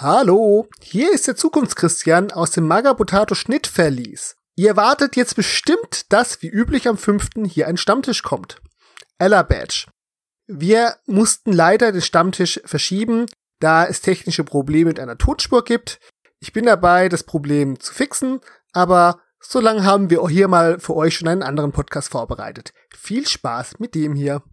Hallo, hier ist der Zukunftschristian aus dem Magabotato Schnittverlies. Ihr erwartet jetzt bestimmt, dass wie üblich am 5. hier ein Stammtisch kommt. Ella Badge. Wir mussten leider den Stammtisch verschieben, da es technische Probleme mit einer Tonspur gibt. Ich bin dabei, das Problem zu fixen, aber solange haben wir auch hier mal für euch schon einen anderen Podcast vorbereitet. Viel Spaß mit dem hier.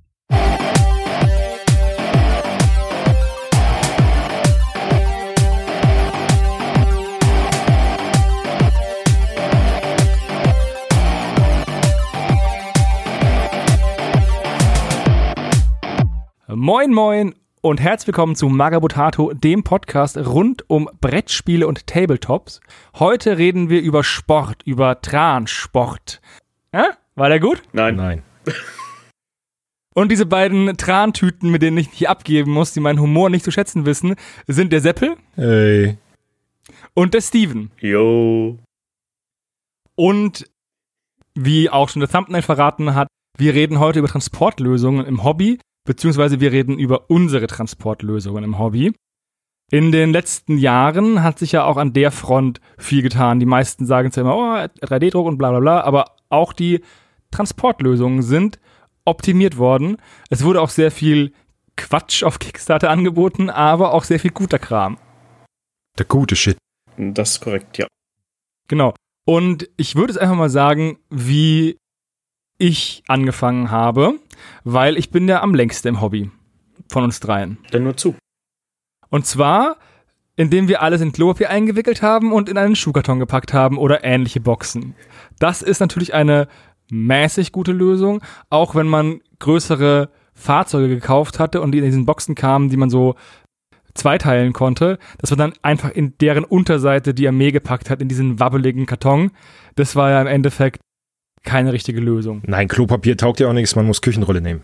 Moin moin und herzlich willkommen zu Magabotato, dem Podcast rund um Brettspiele und Tabletops. Heute reden wir über Sport, über Transport. Äh? War der gut? Nein. Nein. Und diese beiden Trantüten, mit denen ich mich abgeben muss, die meinen Humor nicht zu schätzen wissen, sind der Seppel Hey. und der Steven. Jo. Und wie auch schon der Thumbnail verraten hat, wir reden heute über Transportlösungen im Hobby, beziehungsweise wir reden über unsere Transportlösungen im Hobby. In den letzten Jahren hat sich ja auch an der Front viel getan. Die meisten sagen zwar immer, oh, 3D-Druck und bla bla bla, aber auch die Transportlösungen sind optimiert worden. Es wurde auch sehr viel Quatsch auf Kickstarter angeboten, aber auch sehr viel guter Kram. Der gute Shit. Das ist korrekt, ja. Genau. Und ich würde es einfach mal sagen, wie ich angefangen habe, weil ich bin ja am längsten im Hobby von uns dreien. Dann nur zu. Und zwar, indem wir alles in Klopapier eingewickelt haben und in einen Schuhkarton gepackt haben oder ähnliche Boxen. Das ist natürlich eine mäßig gute Lösung, auch wenn man größere Fahrzeuge gekauft hatte und die in diesen Boxen kamen, die man so zweiteilen konnte, dass man dann einfach in deren Unterseite die Armee gepackt hat, in diesen wabbeligen Karton. Das war ja im Endeffekt keine richtige Lösung. Nein, Klopapier taugt ja auch nichts, man muss Küchenrolle nehmen.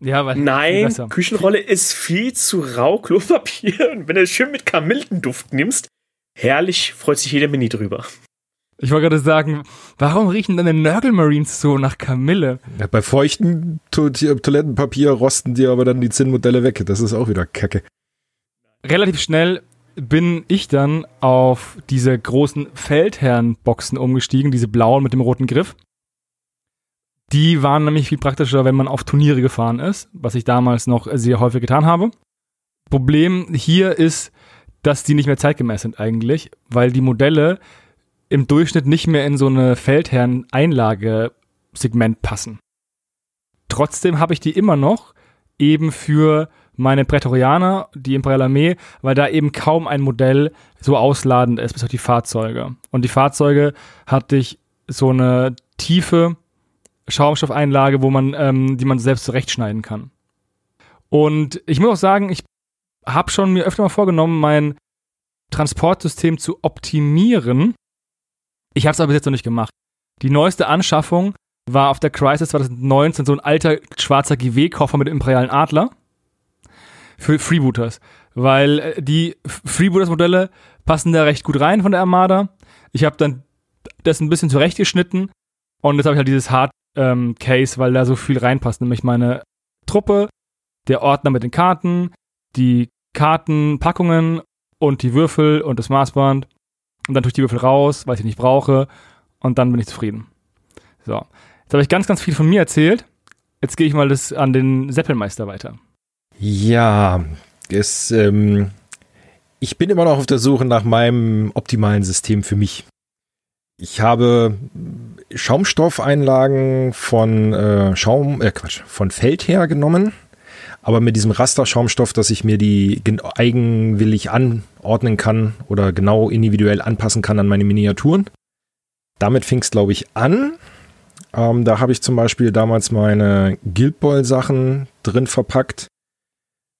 Ja, weil Nein. Küchenrolle ist viel zu rau Klopapier. Und wenn du es schön mit Kamillenduft nimmst, herrlich, freut sich jeder Mini drüber. Ich wollte gerade sagen, warum riechen deine Nörgel Marines so nach Kamille? Ja, bei feuchtem to Toilettenpapier rosten dir aber dann die Zinnmodelle weg. Das ist auch wieder Kacke. Relativ schnell bin ich dann auf diese großen Feldherrenboxen umgestiegen, diese blauen mit dem roten Griff. Die waren nämlich viel praktischer, wenn man auf Turniere gefahren ist, was ich damals noch sehr häufig getan habe. Problem hier ist, dass die nicht mehr zeitgemäß sind eigentlich, weil die Modelle im Durchschnitt nicht mehr in so eine Feldherren-Einlagesegment passen. Trotzdem habe ich die immer noch eben für meine Prätorianer, die Imperial Armee, weil da eben kaum ein Modell so ausladend ist, bis auf die Fahrzeuge. Und die Fahrzeuge hatte ich so eine tiefe Schaumstoffeinlage, wo man, ähm, die man selbst zurechtschneiden kann. Und ich muss auch sagen, ich habe schon mir öfter mal vorgenommen, mein Transportsystem zu optimieren. Ich habe es aber bis jetzt noch nicht gemacht. Die neueste Anschaffung war auf der Crisis 2019 so ein alter schwarzer GW-Koffer mit imperialen Adler für Freebooters, weil äh, die Freebooters-Modelle passen da recht gut rein von der Armada. Ich habe dann das ein bisschen zurechtgeschnitten und jetzt habe ich halt dieses Hard-Case, weil da so viel reinpasst, nämlich meine Truppe, der Ordner mit den Karten, die Kartenpackungen und die Würfel und das Maßband und dann tue ich die Würfel raus, weil ich die nicht brauche und dann bin ich zufrieden. So, jetzt habe ich ganz, ganz viel von mir erzählt. Jetzt gehe ich mal das an den Seppelmeister weiter. Ja, es, ähm, ich bin immer noch auf der Suche nach meinem optimalen System für mich. Ich habe Schaumstoffeinlagen von äh, Schaum, äh Quatsch, von Feldher genommen, aber mit diesem Rasterschaumstoff, dass ich mir die gen- eigenwillig anordnen kann oder genau individuell anpassen kann an meine Miniaturen. Damit fing es, glaube ich, an. Ähm, da habe ich zum Beispiel damals meine Guild Ball Sachen drin verpackt.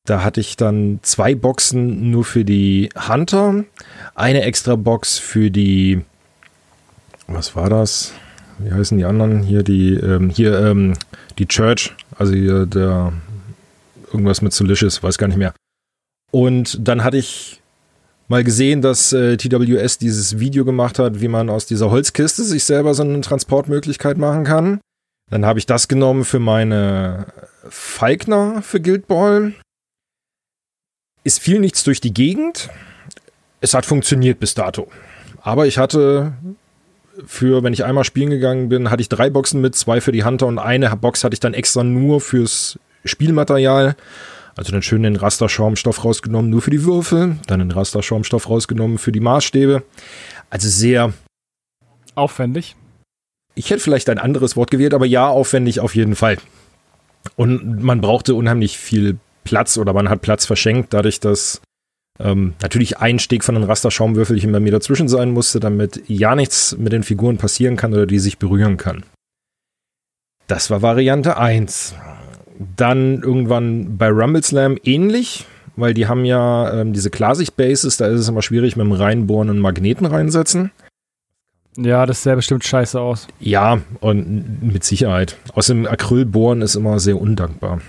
Da hatte ich dann zwei Boxen nur für die Hunter, eine extra Box für die, was war das? Wie heißen die anderen? Hier die, ähm, hier ähm, die Church, also hier der irgendwas mit Solicious, weiß gar nicht mehr. Und dann hatte ich mal gesehen, dass äh, TWS dieses Video gemacht hat, wie man aus dieser Holzkiste sich selber so eine Transportmöglichkeit machen kann. Dann habe ich das genommen für meine Falkner für Guild Ball. Ist viel nichts durch die Gegend. es hat funktioniert bis dato. Aber ich hatte für, wenn ich einmal spielen gegangen bin, hatte ich drei Boxen mit, zwei für die Hunter und eine Box hatte ich dann extra nur fürs Spielmaterial. Also dann schön den Rasterschaumstoff rausgenommen, nur für die Würfel, dann den Rasterschaumstoff rausgenommen für die Maßstäbe. Also sehr aufwendig. Ich hätte vielleicht ein anderes Wort gewählt, aber ja, aufwendig auf jeden Fall. Und man brauchte unheimlich viel Platz oder man hat Platz verschenkt, dadurch, dass ähm, natürlich ein Steg von den Rasterschaumwürfelchen bei mir dazwischen sein musste, damit ja nichts mit den Figuren passieren kann oder die sich berühren kann. Das war Variante 1. Dann irgendwann bei Rumble Slam ähnlich, weil die haben ja ähm, diese Klarsicht-Bases, da ist es immer schwierig mit dem Reinbohren und Magneten reinsetzen. Ja, das sähe bestimmt scheiße aus. Ja, und mit Sicherheit. Außerdem Acrylbohren ist immer sehr undankbar.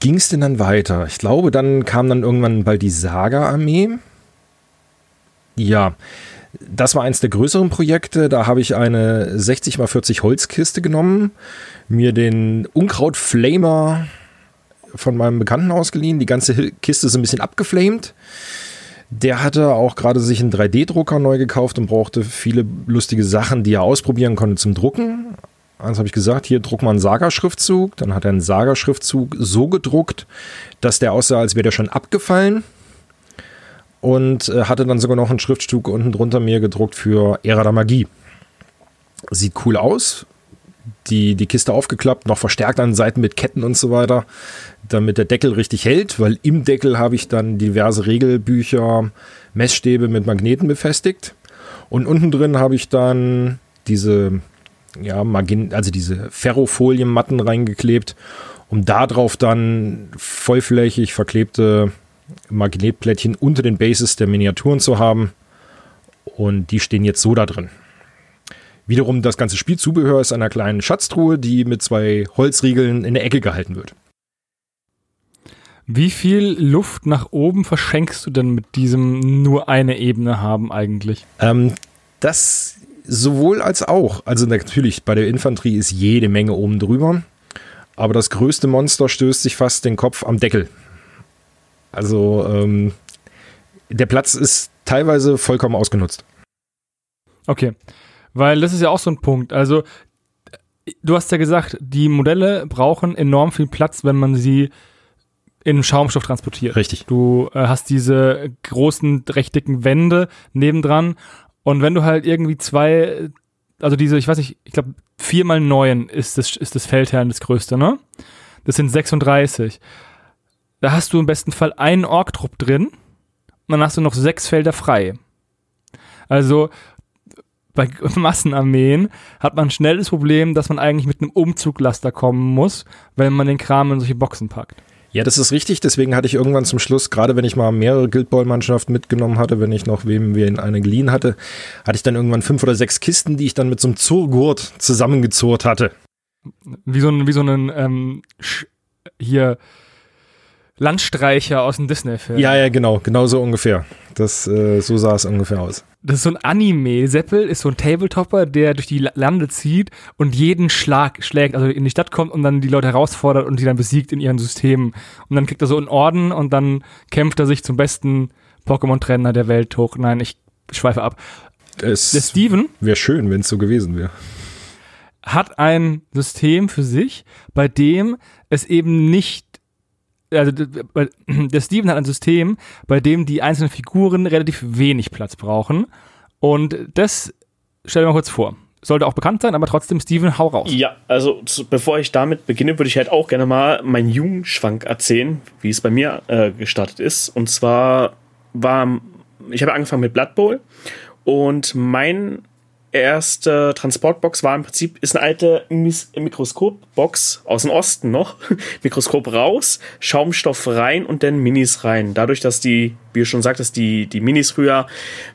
Ging es denn dann weiter? Ich glaube, dann kam dann irgendwann bald die Saga-Armee. Ja, das war eins der größeren Projekte. Da habe ich eine 60 x 40 Holzkiste genommen, mir den Unkraut-Flamer von meinem Bekannten ausgeliehen. Die ganze Kiste ist ein bisschen abgeflamed. Der hatte auch gerade sich einen 3D-Drucker neu gekauft und brauchte viele lustige Sachen, die er ausprobieren konnte zum Drucken. Also habe ich gesagt, hier druck mal einen Saga-Schriftzug. Dann hat er einen Saga-Schriftzug so gedruckt, dass der aussah, als wäre der schon abgefallen. Und äh, hatte dann sogar noch einen Schriftstück unten drunter mir gedruckt für Ära der Magie. Sieht cool aus, die, die Kiste aufgeklappt, noch verstärkt an Seiten mit Ketten und so weiter, damit der Deckel richtig hält, weil im Deckel habe ich dann diverse Regelbücher, Messstäbe mit Magneten befestigt. Und unten drin habe ich dann diese, ja, also diese Ferrofolienmatten reingeklebt, um darauf dann vollflächig verklebte Magnetplättchen unter den Bases der Miniaturen zu haben. Und die stehen jetzt so da drin. Wiederum das ganze Spielzubehör ist einer kleinen Schatztruhe, die mit zwei Holzriegeln in der Ecke gehalten wird. Wie viel Luft nach oben verschenkst du denn mit diesem nur eine Ebene haben eigentlich? Ähm, das sowohl als auch. Also natürlich, bei der Infanterie ist jede Menge oben drüber. Aber das größte Monster stößt sich fast den Kopf am Deckel. Also ähm, der Platz ist teilweise vollkommen ausgenutzt. Okay. Weil das ist ja auch so ein Punkt. Also, du hast ja gesagt, die Modelle brauchen enorm viel Platz, wenn man sie in Schaumstoff transportiert. Richtig. Du äh, hast diese großen, rechteckigen Wände nebendran. Und wenn du halt irgendwie zwei, also diese, ich weiß nicht, ich glaube, vier mal neun ist das, ist das Feldherrn das größte, ne? Das sind 36. Da hast du im besten Fall einen Orktrupp drin. Und dann hast du noch sechs Felder frei. Also, bei Massenarmeen hat man schnell das Problem, dass man eigentlich mit einem Umzuglaster kommen muss, wenn man den Kram in solche Boxen packt. Ja, das ist richtig. Deswegen hatte ich irgendwann zum Schluss, gerade wenn ich mal mehrere Guild Ball-Mannschaften mitgenommen hatte, wenn ich noch wem wir in eine geliehen hatte, hatte ich dann irgendwann fünf oder sechs Kisten, die ich dann mit so einem Zurgurt zusammengezurrt hatte. Wie so ein, wie so ein ähm, hier Landstreicher aus dem Disney-Film. Ja, ja, genau, genau so ungefähr. Das, äh, so sah es ungefähr aus. Das ist so ein Anime. Seppel ist so ein Tabletopper, der durch die Lande zieht und jeden Schlag schlägt, also in die Stadt kommt und dann die Leute herausfordert und die dann besiegt in ihren Systemen. Und dann kriegt er so einen Orden und dann kämpft er sich zum besten Pokémon-Trainer der Welt hoch. Nein, ich schweife ab. Es der Steven wäre schön, wenn es so gewesen wäre. Hat ein System für sich, bei dem es eben nicht also der Steven hat ein System, bei dem die einzelnen Figuren relativ wenig Platz brauchen. Und das stell dir mal kurz vor. Sollte auch bekannt sein, aber trotzdem, Steven, hau raus. Ja, also bevor ich damit beginne, würde ich halt auch gerne mal meinen Jugendschwank erzählen, wie es bei mir äh, gestartet ist. Und zwar war, ich habe angefangen mit Blood Bowl und mein erste Transportbox war im Prinzip, ist eine alte Mikroskopbox aus dem Osten noch. Mikroskop raus, Schaumstoff rein und dann Minis rein. Dadurch, dass die, wie du schon sagtest, die, die Minis früher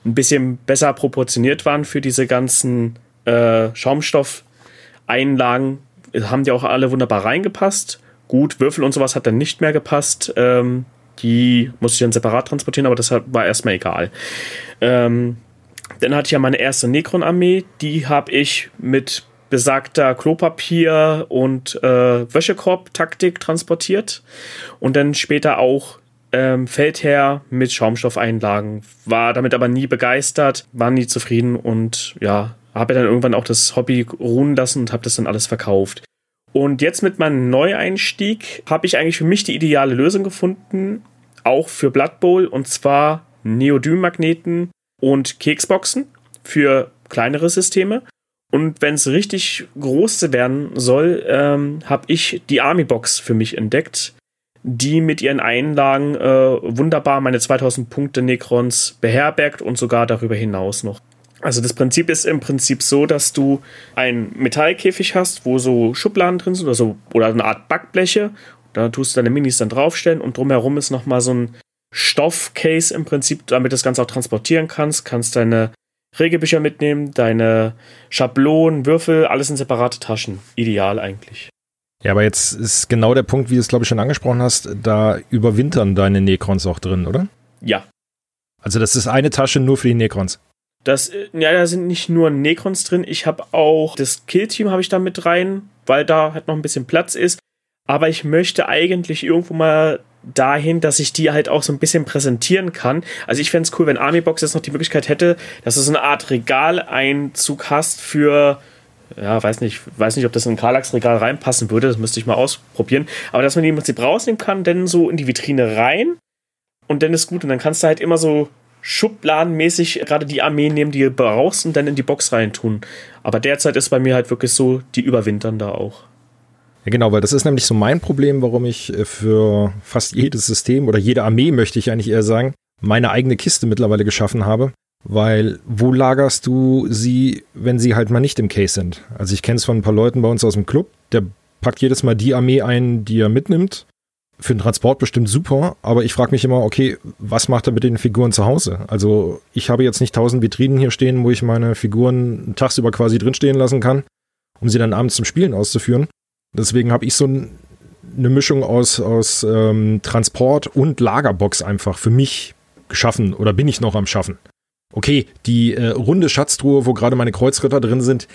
ein bisschen besser proportioniert waren für diese ganzen äh, Schaumstoffeinlagen, haben die auch alle wunderbar reingepasst. Gut, Würfel und sowas hat dann nicht mehr gepasst. Ähm, die musste ich dann separat transportieren, aber das war erstmal egal. Ähm, dann hatte ich ja meine erste Necron-Armee. Die habe ich mit besagter Klopapier und äh, Wäschekorb-Taktik transportiert. Und dann später auch ähm, Feldherr mit Schaumstoffeinlagen, war damit aber nie begeistert, war nie zufrieden und ja, habe dann irgendwann auch das Hobby ruhen lassen und habe das dann alles verkauft. Und jetzt mit meinem Neueinstieg habe ich eigentlich für mich die ideale Lösung gefunden, auch für Blood Bowl, und zwar Neodym-Magneten und Keksboxen für kleinere Systeme. Und wenn es richtig groß werden soll, ähm, habe ich die Army Box für mich entdeckt, die mit ihren Einlagen äh, wunderbar meine 2000 Punkte Necrons beherbergt und sogar darüber hinaus noch. Also das Prinzip ist im Prinzip so, dass du einen Metallkäfig hast, wo so Schubladen drin sind oder so oder eine Art Backbleche. Da tust du deine Minis dann draufstellen und drumherum ist nochmal so ein Stoffcase im Prinzip, damit du das Ganze auch transportieren kannst. Kannst deine Regelbücher mitnehmen, deine Schablonen, Würfel, alles in separate Taschen. Ideal eigentlich. Ja, aber jetzt ist genau der Punkt, wie du es glaube ich schon angesprochen hast, da überwintern deine Necrons auch drin, oder? Ja. Also das ist eine Tasche nur für die Necrons. Das, äh, ja, da sind nicht nur Necrons drin, ich habe auch das Killteam habe ich da mit rein, weil da halt noch ein bisschen Platz ist. Aber ich möchte eigentlich irgendwo mal dahin, dass ich die halt auch so ein bisschen präsentieren kann. Also ich fände es cool, wenn Armybox jetzt noch die Möglichkeit hätte, dass du so eine Art Regaleinzug hast für, ja, weiß nicht, weiß nicht, ob das in ein Karlax-Regal reinpassen würde, das müsste ich mal ausprobieren. Aber dass man die im Prinzip rausnehmen kann, dann so in die Vitrine rein und dann ist gut. Und dann kannst du halt immer so schubladenmäßig gerade die Armee nehmen, die du brauchst und dann in die Box reintun. Aber derzeit ist bei mir halt wirklich so, die überwintern da auch. Genau, weil das ist nämlich so mein Problem, warum ich äh, für fast jedes System oder jede Armee, möchte ich eigentlich eher sagen, meine eigene Kiste mittlerweile geschaffen habe. Weil wo lagerst du sie, wenn sie halt mal nicht im Case sind? Also ich kenne es von ein paar Leuten bei uns aus dem Club, der packt jedes Mal die Armee ein, die er mitnimmt für den Transport bestimmt super, aber ich frage mich immer, okay, was macht er mit den Figuren zu Hause? Also ich habe jetzt nicht tausend Vitrinen hier stehen, wo ich meine Figuren tagsüber quasi drinstehen lassen kann, um sie dann abends zum Spielen auszuführen. Deswegen habe ich so ein, eine Mischung aus, aus ähm, Transport und Lagerbox einfach für mich geschaffen oder bin ich noch am Schaffen. Okay, die äh, runde Schatztruhe, wo gerade meine Kreuzritter drin sind,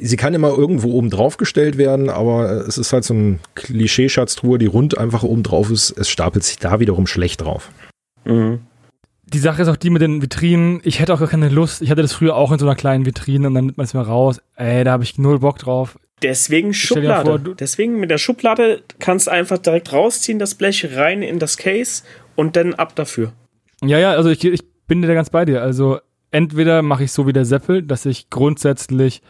sie kann immer irgendwo oben drauf gestellt werden, aber es ist halt so ein Klischeeschatztruhe, die rund einfach oben drauf ist. Es stapelt sich da wiederum schlecht drauf. Mhm. Die Sache ist auch die mit den Vitrinen. Ich hätte auch gar keine Lust. Ich hatte das früher auch in so einer kleinen Vitrine und dann nimmt man es mal raus. Ey, da habe ich null Bock drauf. Deswegen Schublade. Vor, Deswegen mit der Schublade kannst du einfach direkt rausziehen, das Blech rein in das Case und dann ab dafür. Ja, ja, also ich, ich bin da ganz bei dir. Also entweder mache ich so wie der Seppel, dass ich grundsätzlich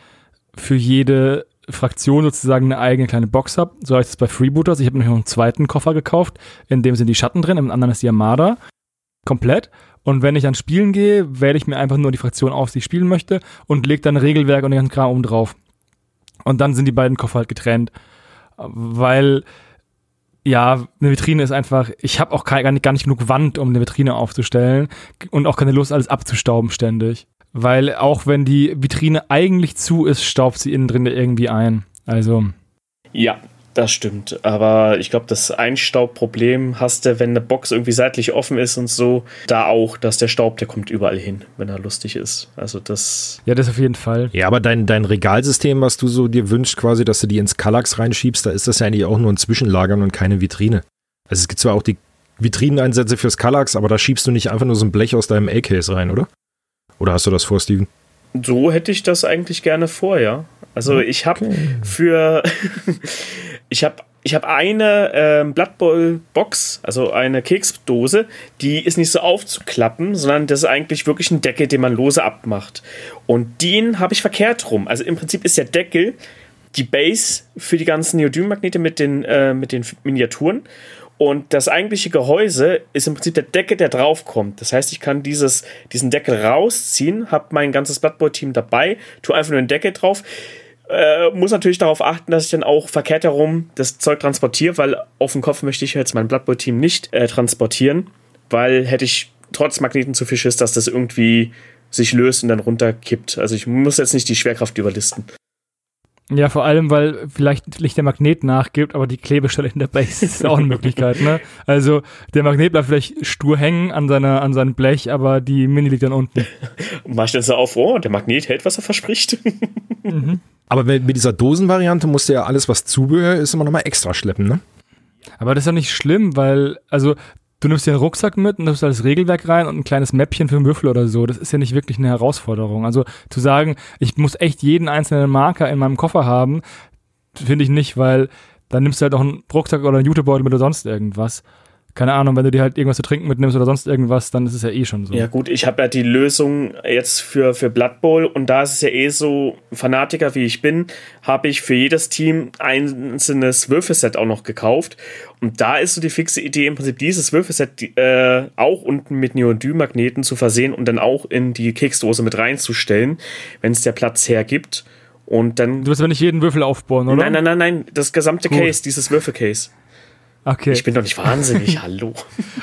für jede Fraktion sozusagen eine eigene kleine Box habe. So heißt es bei Freebooters. Ich habe noch einen zweiten Koffer gekauft, in dem sind die Schatten drin, im anderen ist die Armada. Komplett. Und wenn ich an Spielen gehe, wähle ich mir einfach nur die Fraktion auf, die ich spielen möchte und lege dann Regelwerk und den ganzen Kram oben drauf. Und dann sind die beiden Koffer halt getrennt. Weil, ja, eine Vitrine ist einfach, ich habe auch gar nicht, gar nicht genug Wand, um eine Vitrine aufzustellen und auch keine Lust, alles abzustauben ständig weil auch wenn die Vitrine eigentlich zu ist, staubt sie innen drin irgendwie ein. Also. Ja, das stimmt. Aber ich glaube, das Einstaubproblem hast du, wenn eine Box irgendwie seitlich offen ist und so, da auch, dass der Staub, der kommt überall hin, wenn er lustig ist. Also das. Ja, das auf jeden Fall. Ja, aber dein, dein Regalsystem, was du so dir wünschst, quasi, dass du die ins Kallax reinschiebst, da ist das ja eigentlich auch nur ein Zwischenlagern und keine Vitrine. Also es gibt zwar auch die Vitrineneinsätze fürs Kallax, aber da schiebst du nicht einfach nur so ein Blech aus deinem A-Case rein, oder? Oder hast du das vor, Steven? So hätte ich das eigentlich gerne vor, ja. Also ich habe okay. für ich habe ich habe eine äh, Blood Bowl Box, also eine Keksdose, die ist nicht so aufzuklappen, sondern das ist eigentlich wirklich ein Deckel, den man lose abmacht. Und den habe ich verkehrt rum. Also im Prinzip ist der Deckel die Base für die ganzen Neodym-Magnete mit den, äh, mit den Miniaturen. Und das eigentliche Gehäuse ist im Prinzip der Deckel, der draufkommt. Das heißt, ich kann dieses, diesen Deckel rausziehen, habe mein ganzes Blood Bowl-Team dabei, tue einfach nur den Deckel drauf. Äh, muss natürlich darauf achten, dass ich dann auch verkehrt herum das Zeug transportiere, weil auf dem Kopf möchte ich jetzt mein Blood Bowl-Team nicht äh, transportieren, weil hätte ich trotz Magneten zu viel Schiss, dass das irgendwie sich löst und dann runterkippt. Also ich muss jetzt nicht die Schwerkraft überlisten. Ja, vor allem, weil vielleicht nicht der Magnet nachgibt, aber die Klebestelle in der Base ist auch eine Möglichkeit, ne? Also der Magnet bleibt vielleicht stur hängen an, seiner, an seinem Blech, aber die Mini liegt dann unten. Mach so auf, oh, der Magnet hält, was er verspricht. mhm. Aber mit dieser Dosenvariante musst du ja alles, was Zubehör ist, immer nochmal extra schleppen, ne? Aber das ist ja nicht schlimm, weil, also du nimmst dir einen Rucksack mit und nimmst da das Regelwerk rein und ein kleines Mäppchen für einen Würfel oder so. Das ist ja nicht wirklich eine Herausforderung. Also zu sagen, ich muss echt jeden einzelnen Marker in meinem Koffer haben, finde ich nicht, weil dann nimmst du halt auch einen Rucksack oder einen Jutebeutel mit oder sonst irgendwas keine Ahnung, wenn du dir halt irgendwas zu trinken mitnimmst oder sonst irgendwas, dann ist es ja eh schon so. Ja gut, ich habe ja die Lösung jetzt für, für Blood Bowl und da ist es ja eh so, Fanatiker wie ich bin, habe ich für jedes Team ein einzelnes Würfelset auch noch gekauft und da ist so die fixe Idee im Prinzip dieses Würfelset äh, auch unten mit Neodym-Magneten zu versehen und dann auch in die Keksdose mit reinzustellen, wenn es der Platz hergibt. Und dann. Du wirst aber nicht jeden Würfel aufbauen, oder? Nein, nein, nein, nein. Das gesamte Gut. Case, dieses Würfelcase. Okay. Ich bin doch nicht wahnsinnig, hallo.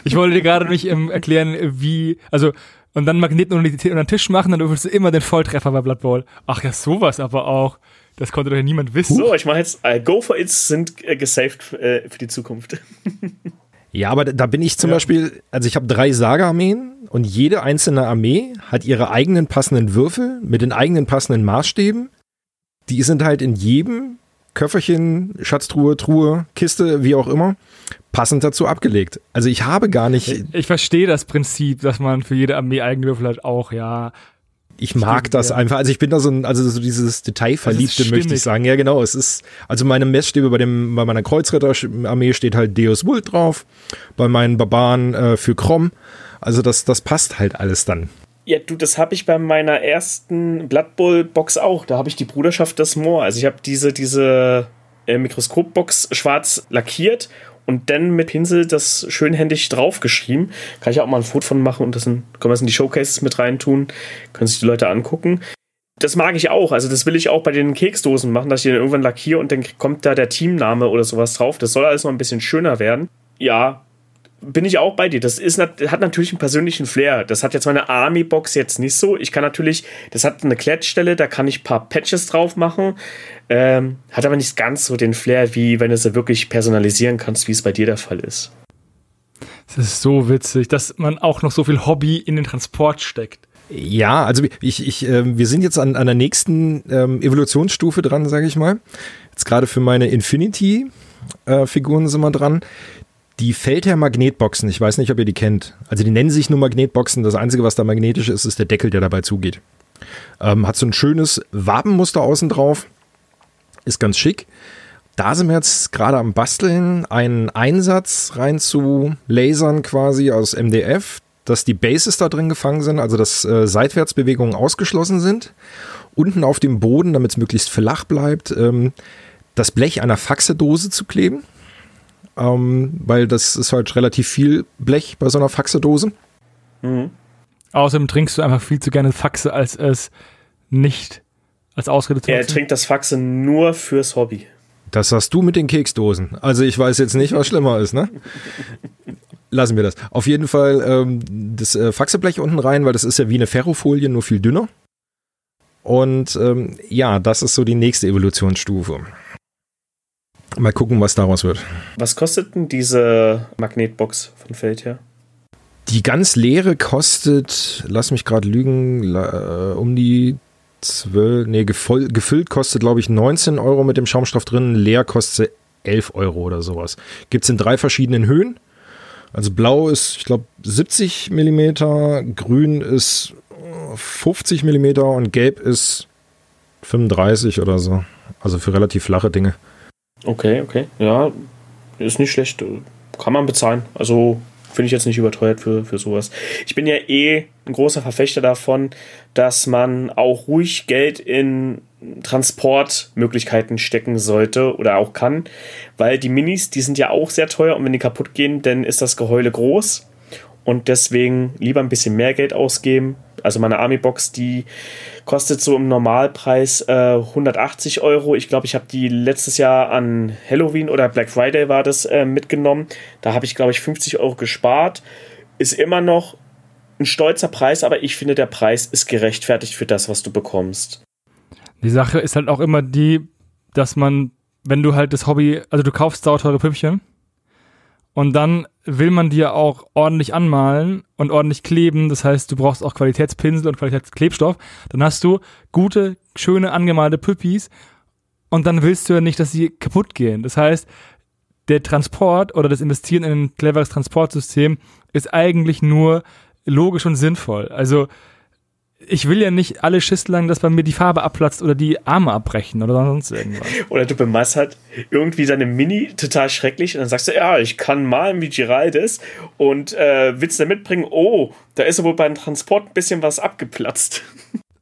Ich wollte dir gerade nicht ähm, erklären, wie, also, und dann Magneten unter, unter den Tisch machen, dann würfelst du immer den Volltreffer bei Blood Bowl. Ach ja, sowas aber auch. Das konnte doch ja niemand wissen. So, ich mache jetzt, äh, Go for It's sind äh, gesaved äh, für die Zukunft. ja, aber da bin ich zum ja. Beispiel, also ich habe drei Saga-Armeen und jede einzelne Armee hat ihre eigenen passenden Würfel mit den eigenen passenden Maßstäben. Die sind halt in jedem Köfferchen, Schatztruhe, Truhe, Kiste, wie auch immer, passend dazu abgelegt. Also ich habe gar nicht. Ich, ich verstehe das Prinzip, dass man für jede Armee eigene Würfel hat, auch, ja. Ich mag das ja. einfach. Also ich bin da so ein, also so dieses Detailverliebte, möchte ich sagen. Ja, genau. Es ist, also meine Messstäbe bei dem, bei meiner Kreuzritterarmee steht halt Deus Vult drauf. Bei meinen Barbaren äh, für Krom. Also das, das passt halt alles dann. Ja, du, das habe ich bei meiner ersten Blood Bowl Box auch. Da habe ich die Bruderschaft des Moor. Also ich habe diese, diese äh, Mikroskopbox schwarz lackiert und dann mit Pinsel das schönhändig draufgeschrieben. Kann ich auch mal ein Foto von machen und das in, können wir es in die Showcases mit reintun. Können sich die Leute angucken. Das mag ich auch. Also das will ich auch bei den Keksdosen machen, dass ich den irgendwann lackiere und dann kommt da der Teamname oder sowas drauf. Das soll alles noch ein bisschen schöner werden. Ja, bin ich auch bei dir. Das ist, hat natürlich einen persönlichen Flair. Das hat jetzt meine Army-Box jetzt nicht so. Ich kann natürlich, das hat eine Klettstelle, da kann ich ein paar Patches drauf machen. Ähm, hat aber nicht ganz so den Flair, wie wenn du es wirklich personalisieren kannst, wie es bei dir der Fall ist. Das ist so witzig, dass man auch noch so viel Hobby in den Transport steckt. Ja, also ich, ich, äh, wir sind jetzt an, an der nächsten ähm, Evolutionsstufe dran, sage ich mal. Jetzt gerade für meine Infinity-Figuren äh, sind wir dran. Die Feldherr Magnetboxen, ich weiß nicht, ob ihr die kennt. Also die nennen sich nur Magnetboxen. Das Einzige, was da magnetisch ist, ist der Deckel, der dabei zugeht. Ähm, hat so ein schönes Wabenmuster außen drauf. Ist ganz schick. Da sind wir jetzt gerade am Basteln, einen Einsatz rein zu lasern quasi aus MDF, dass die Bases da drin gefangen sind, also dass äh, Seitwärtsbewegungen ausgeschlossen sind. Unten auf dem Boden, damit es möglichst flach bleibt, ähm, das Blech einer Faxedose zu kleben ähm, weil das ist halt relativ viel Blech bei so einer Faxedose. Mhm. Außerdem trinkst du einfach viel zu gerne Faxe, als es nicht als Ausrede zu Er trinkt das Faxe nur fürs Hobby. Das hast du mit den Keksdosen. Also ich weiß jetzt nicht, was schlimmer ist, ne? Lassen wir das. Auf jeden Fall ähm, das äh, Faxeblech unten rein, weil das ist ja wie eine Ferrofolie, nur viel dünner. Und ähm, ja, das ist so die nächste Evolutionsstufe. Mal gucken, was daraus wird. Was kostet denn diese Magnetbox von Feldherr? Die ganz leere kostet, lass mich gerade lügen, äh, um die 12, nee, gefüll, gefüllt kostet, glaube ich, 19 Euro mit dem Schaumstoff drin, leer kostet 11 Euro oder sowas. Gibt es in drei verschiedenen Höhen. Also blau ist, ich glaube, 70 mm, grün ist 50 mm und gelb ist 35 oder so. Also für relativ flache Dinge. Okay, okay. Ja, ist nicht schlecht. Kann man bezahlen. Also finde ich jetzt nicht überteuert für, für sowas. Ich bin ja eh ein großer Verfechter davon, dass man auch ruhig Geld in Transportmöglichkeiten stecken sollte oder auch kann, weil die Minis, die sind ja auch sehr teuer und wenn die kaputt gehen, dann ist das Geheule groß und deswegen lieber ein bisschen mehr Geld ausgeben. Also meine Army-Box, die kostet so im Normalpreis äh, 180 Euro. Ich glaube, ich habe die letztes Jahr an Halloween oder Black Friday war das äh, mitgenommen. Da habe ich, glaube ich, 50 Euro gespart. Ist immer noch ein stolzer Preis, aber ich finde, der Preis ist gerechtfertigt für das, was du bekommst. Die Sache ist halt auch immer die, dass man, wenn du halt das Hobby, also du kaufst sauteure Püppchen und dann will man dir auch ordentlich anmalen und ordentlich kleben. Das heißt, du brauchst auch Qualitätspinsel und Qualitätsklebstoff. Dann hast du gute, schöne angemalte Püppis und dann willst du ja nicht, dass sie kaputt gehen. Das heißt, der Transport oder das Investieren in ein cleveres Transportsystem ist eigentlich nur logisch und sinnvoll. Also ich will ja nicht alle Schisslang, dass bei mir die Farbe abplatzt oder die Arme abbrechen oder sonst irgendwas. Oder du bemachst halt irgendwie deine Mini total schrecklich und dann sagst du, ja, ich kann malen wie Giraldes und äh, willst du mitbringen, oh, da ist wohl beim Transport ein bisschen was abgeplatzt.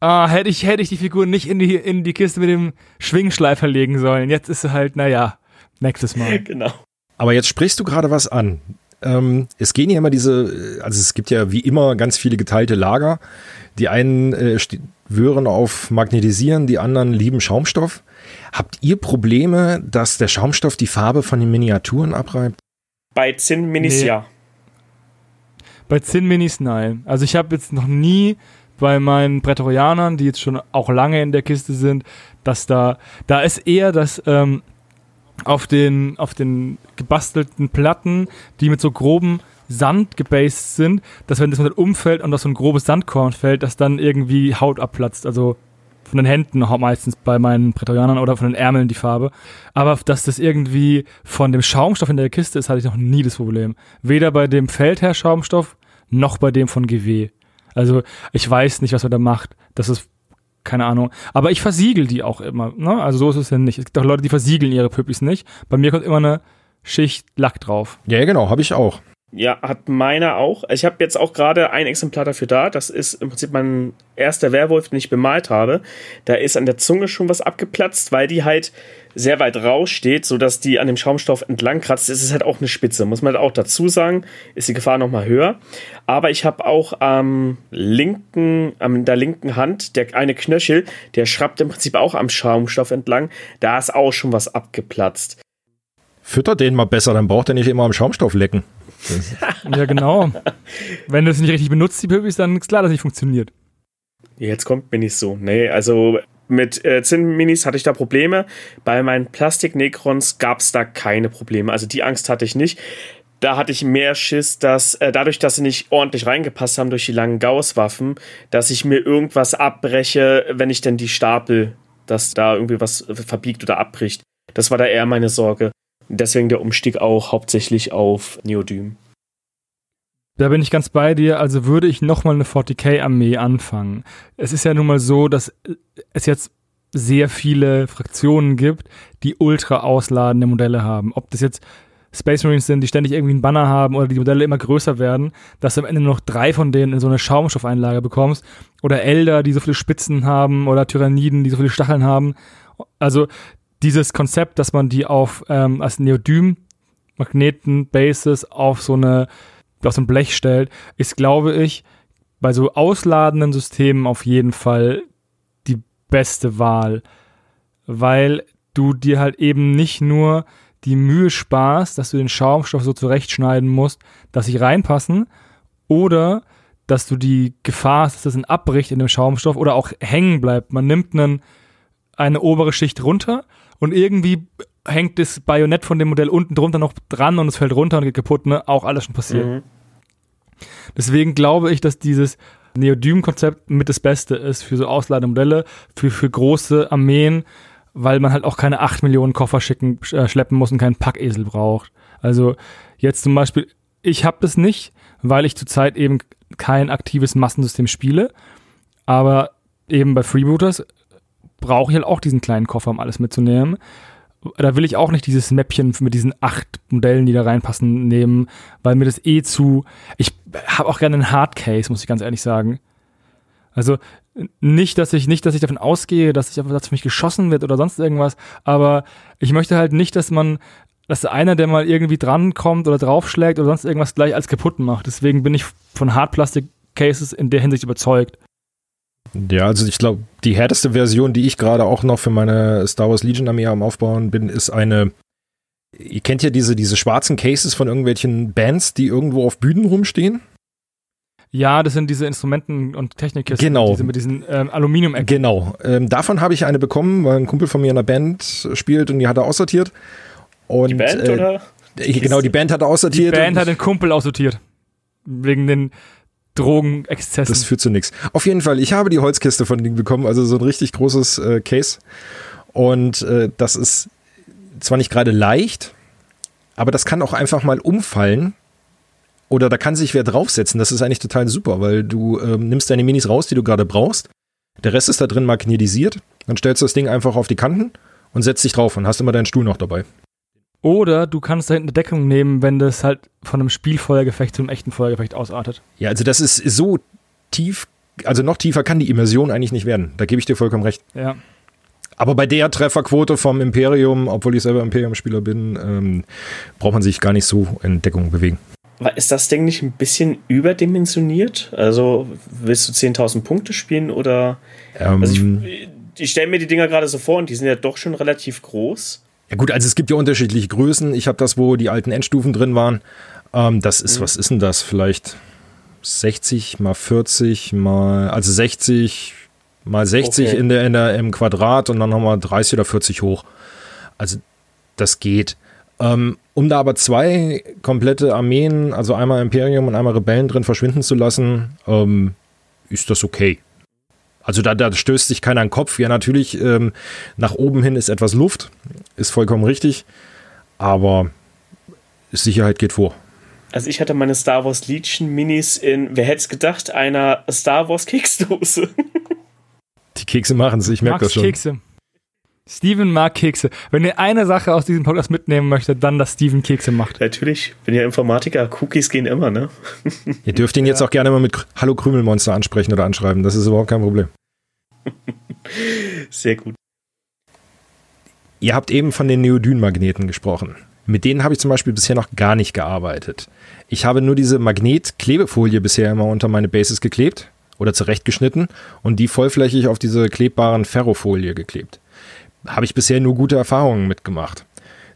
Ah, hätte ich, hätte ich die Figur nicht in die, in die Kiste mit dem Schwingschleifer legen sollen. Jetzt ist sie halt, naja, nächstes Mal. Genau. Aber jetzt sprichst du gerade was an. Ähm, es gehen ja immer diese, also es gibt ja wie immer ganz viele geteilte Lager. Die einen äh, schwören auf Magnetisieren, die anderen lieben Schaumstoff. Habt ihr Probleme, dass der Schaumstoff die Farbe von den Miniaturen abreibt? Bei Zinn Minis Nee. ja. Bei Zinn Minis nein. Also ich habe jetzt noch nie bei meinen Prätorianern, die jetzt schon auch lange in der Kiste sind, dass da, da ist eher das ähm, auf den, auf den gebastelten Platten, die mit so groben Sand gebased sind, dass wenn das Modell umfällt und auf so ein grobes Sandkorn fällt, dass dann irgendwie Haut abplatzt. Also von den Händen meistens bei meinen Prätorianern oder von den Ärmeln die Farbe. Aber dass das irgendwie von dem Schaumstoff in der Kiste ist, hatte ich noch nie das Problem. Weder bei dem Feldherr-Schaumstoff noch bei dem von GW. Also ich weiß nicht, was man da macht. Das ist keine Ahnung. Aber ich versiegel die auch immer. Ne? Also so ist es ja nicht. Es gibt auch Leute, die versiegeln ihre Püppis nicht. Bei mir kommt immer eine Schicht Lack drauf. Ja, genau, habe ich auch. Ja, hat meiner auch. Ich habe jetzt auch gerade ein Exemplar dafür da. Das ist im Prinzip mein erster Werwolf, den ich bemalt habe. Da ist an der Zunge schon was abgeplatzt, weil die halt sehr weit raussteht, sodass die an dem Schaumstoff entlang kratzt. Es ist halt auch eine Spitze, muss man halt auch dazu sagen. Ist die Gefahr nochmal höher. Aber ich habe auch am linken, an der linken Hand, der eine Knöchel, der schraubt im Prinzip auch am Schaumstoff entlang. Da ist auch schon was abgeplatzt. Füttert den mal besser, dann braucht er nicht immer am Schaumstoff lecken. Ja, genau. Wenn du es nicht richtig benutzt, die Püppis, dann ist klar, dass es nicht funktioniert. Jetzt kommt mir nicht so. Nee, also mit äh, Zinnminis hatte ich da Probleme. Bei meinen Plastik-Necrons gab es da keine Probleme. Also die Angst hatte ich nicht. Da hatte ich mehr Schiss, dass äh, dadurch, dass sie nicht ordentlich reingepasst haben durch die langen Gauss-Waffen, dass ich mir irgendwas abbreche, wenn ich denn die Stapel, dass da irgendwie was verbiegt oder abbricht. Das war da eher meine Sorge. Deswegen der Umstieg auch hauptsächlich auf Neodym. Da bin ich ganz bei dir. Also würde ich nochmal eine 40k-Armee anfangen. Es ist ja nun mal so, dass es jetzt sehr viele Fraktionen gibt, die ultra ausladende Modelle haben. Ob das jetzt Space Marines sind, die ständig irgendwie einen Banner haben oder die Modelle immer größer werden, dass du am Ende nur noch drei von denen in so eine Schaumstoffeinlage bekommst. Oder Elder, die so viele Spitzen haben oder Tyranniden, die so viele Stacheln haben. Also dieses Konzept, dass man die auf ähm, als Neodym Magneten-Bases auf so eine auf so ein Blech stellt, ist, glaube ich, bei so ausladenden Systemen auf jeden Fall die beste Wahl. Weil du dir halt eben nicht nur die Mühe sparst, dass du den Schaumstoff so zurechtschneiden musst, dass sie reinpassen, oder dass du die Gefahr hast, dass das ein abbricht in dem Schaumstoff oder auch hängen bleibt. Man nimmt einen, eine obere Schicht runter und irgendwie hängt das Bajonett von dem Modell unten drunter noch dran und es fällt runter und geht kaputt, ne? Auch alles schon passiert. Mhm. Deswegen glaube ich, dass dieses Neodym-Konzept mit das Beste ist für so ausladende Modelle, für, für große Armeen, weil man halt auch keine 8 Millionen Koffer schicken, äh, schleppen muss und keinen Packesel braucht. Also jetzt zum Beispiel, ich habe das nicht, weil ich zurzeit eben kein aktives Massensystem spiele, aber eben bei Freebooters brauche ich halt auch diesen kleinen Koffer, um alles mitzunehmen. Da will ich auch nicht dieses Mäppchen mit diesen acht Modellen, die da reinpassen, nehmen, weil mir das eh zu. Ich habe auch gerne einen Hardcase, muss ich ganz ehrlich sagen. Also nicht, dass ich nicht, dass ich davon ausgehe, dass ich dass für mich geschossen wird oder sonst irgendwas, aber ich möchte halt nicht, dass man, dass einer, der mal irgendwie drankommt oder draufschlägt oder sonst irgendwas gleich als kaputt macht. Deswegen bin ich von Hardplastic-Cases in der Hinsicht überzeugt. Ja, also ich glaube, die härteste Version, die ich gerade auch noch für meine Star Wars Legion Armee am Aufbauen bin, ist eine. Ihr kennt ja diese, diese schwarzen Cases von irgendwelchen Bands, die irgendwo auf Bühnen rumstehen. Ja, das sind diese Instrumenten- und Technikkisten, Genau. diese mit diesen ähm, aluminium -Ecken. Genau. Ähm, davon habe ich eine bekommen, weil ein Kumpel von mir in einer Band spielt und die hat er aussortiert. Und, Die Band äh, oder? Genau, die Band hat er Die aussortiert. Band und hat den Kumpel aussortiert. Wegen den Drogenexzessen. Das führt zu nichts. Auf jeden Fall, ich habe die Holzkiste von denen bekommen, also so ein richtig großes äh, Case. Und äh, das ist zwar nicht gerade leicht, aber das kann auch einfach mal umfallen. Oder da kann sich wer draufsetzen. Das ist eigentlich total super, weil du ähm, nimmst deine Minis raus, die du gerade brauchst. Der Rest ist da drin magnetisiert. Dann stellst du das Ding einfach auf die Kanten und setzt dich drauf und hast immer deinen Stuhl noch dabei. Oder du kannst da hinten eine Deckung nehmen, wenn das halt von einem Spielfeuergefecht zu einem echten Feuergefecht ausartet. Ja, also das ist so tief, also noch tiefer kann die Immersion eigentlich nicht werden. Da gebe ich dir vollkommen recht. Ja. Aber bei der Trefferquote vom Imperium, obwohl ich selber Imperium-Spieler bin, ähm, braucht man sich gar nicht so in Deckung bewegen. Aber ist das Ding nicht ein bisschen überdimensioniert? Also willst du 10.000 Punkte spielen oder? Ähm, Also ich, ich stelle mir die Dinger gerade so vor und die sind ja doch schon relativ groß. Ja gut, also es gibt ja unterschiedliche Größen. Ich habe das, wo die alten Endstufen drin waren. Ähm, das ist, was ist denn das? Vielleicht 60 mal 40 mal, also 60 mal 60 Okay. in der, in der, im Quadrat und dann nochmal 30 oder 40 hoch. Also das geht. Ähm, um da aber zwei komplette Armeen, also einmal Imperium und einmal Rebellen drin verschwinden zu lassen, ähm, ist das okay. Also da, da stößt sich keiner an den Kopf. Ja, natürlich, ähm, nach oben hin ist etwas Luft, ist vollkommen richtig, aber Sicherheit geht vor. Also ich hatte meine Star Wars Legion Minis in, wer hätte es gedacht, einer Star Wars Keksdose. Die Kekse machen es, ich merke das schon. Kekse. Steven mag Kekse. Wenn ihr eine Sache aus diesem Podcast mitnehmen möchtet, dann, dass Steven Kekse macht. Natürlich, bin ja Informatiker, Cookies gehen immer, ne? Ihr dürft ihn jetzt auch gerne mal mit Hallo Krümelmonster ansprechen oder anschreiben, das ist überhaupt kein Problem. Sehr gut. Ihr habt eben von den Neodyn-Magneten gesprochen. Mit denen habe ich zum Beispiel bisher noch gar nicht gearbeitet. Ich habe nur diese Magnet-Klebefolie bisher immer unter meine Bases geklebt oder zurechtgeschnitten und die vollflächig auf diese klebbaren Ferrofolie geklebt. Habe ich bisher nur gute Erfahrungen mitgemacht.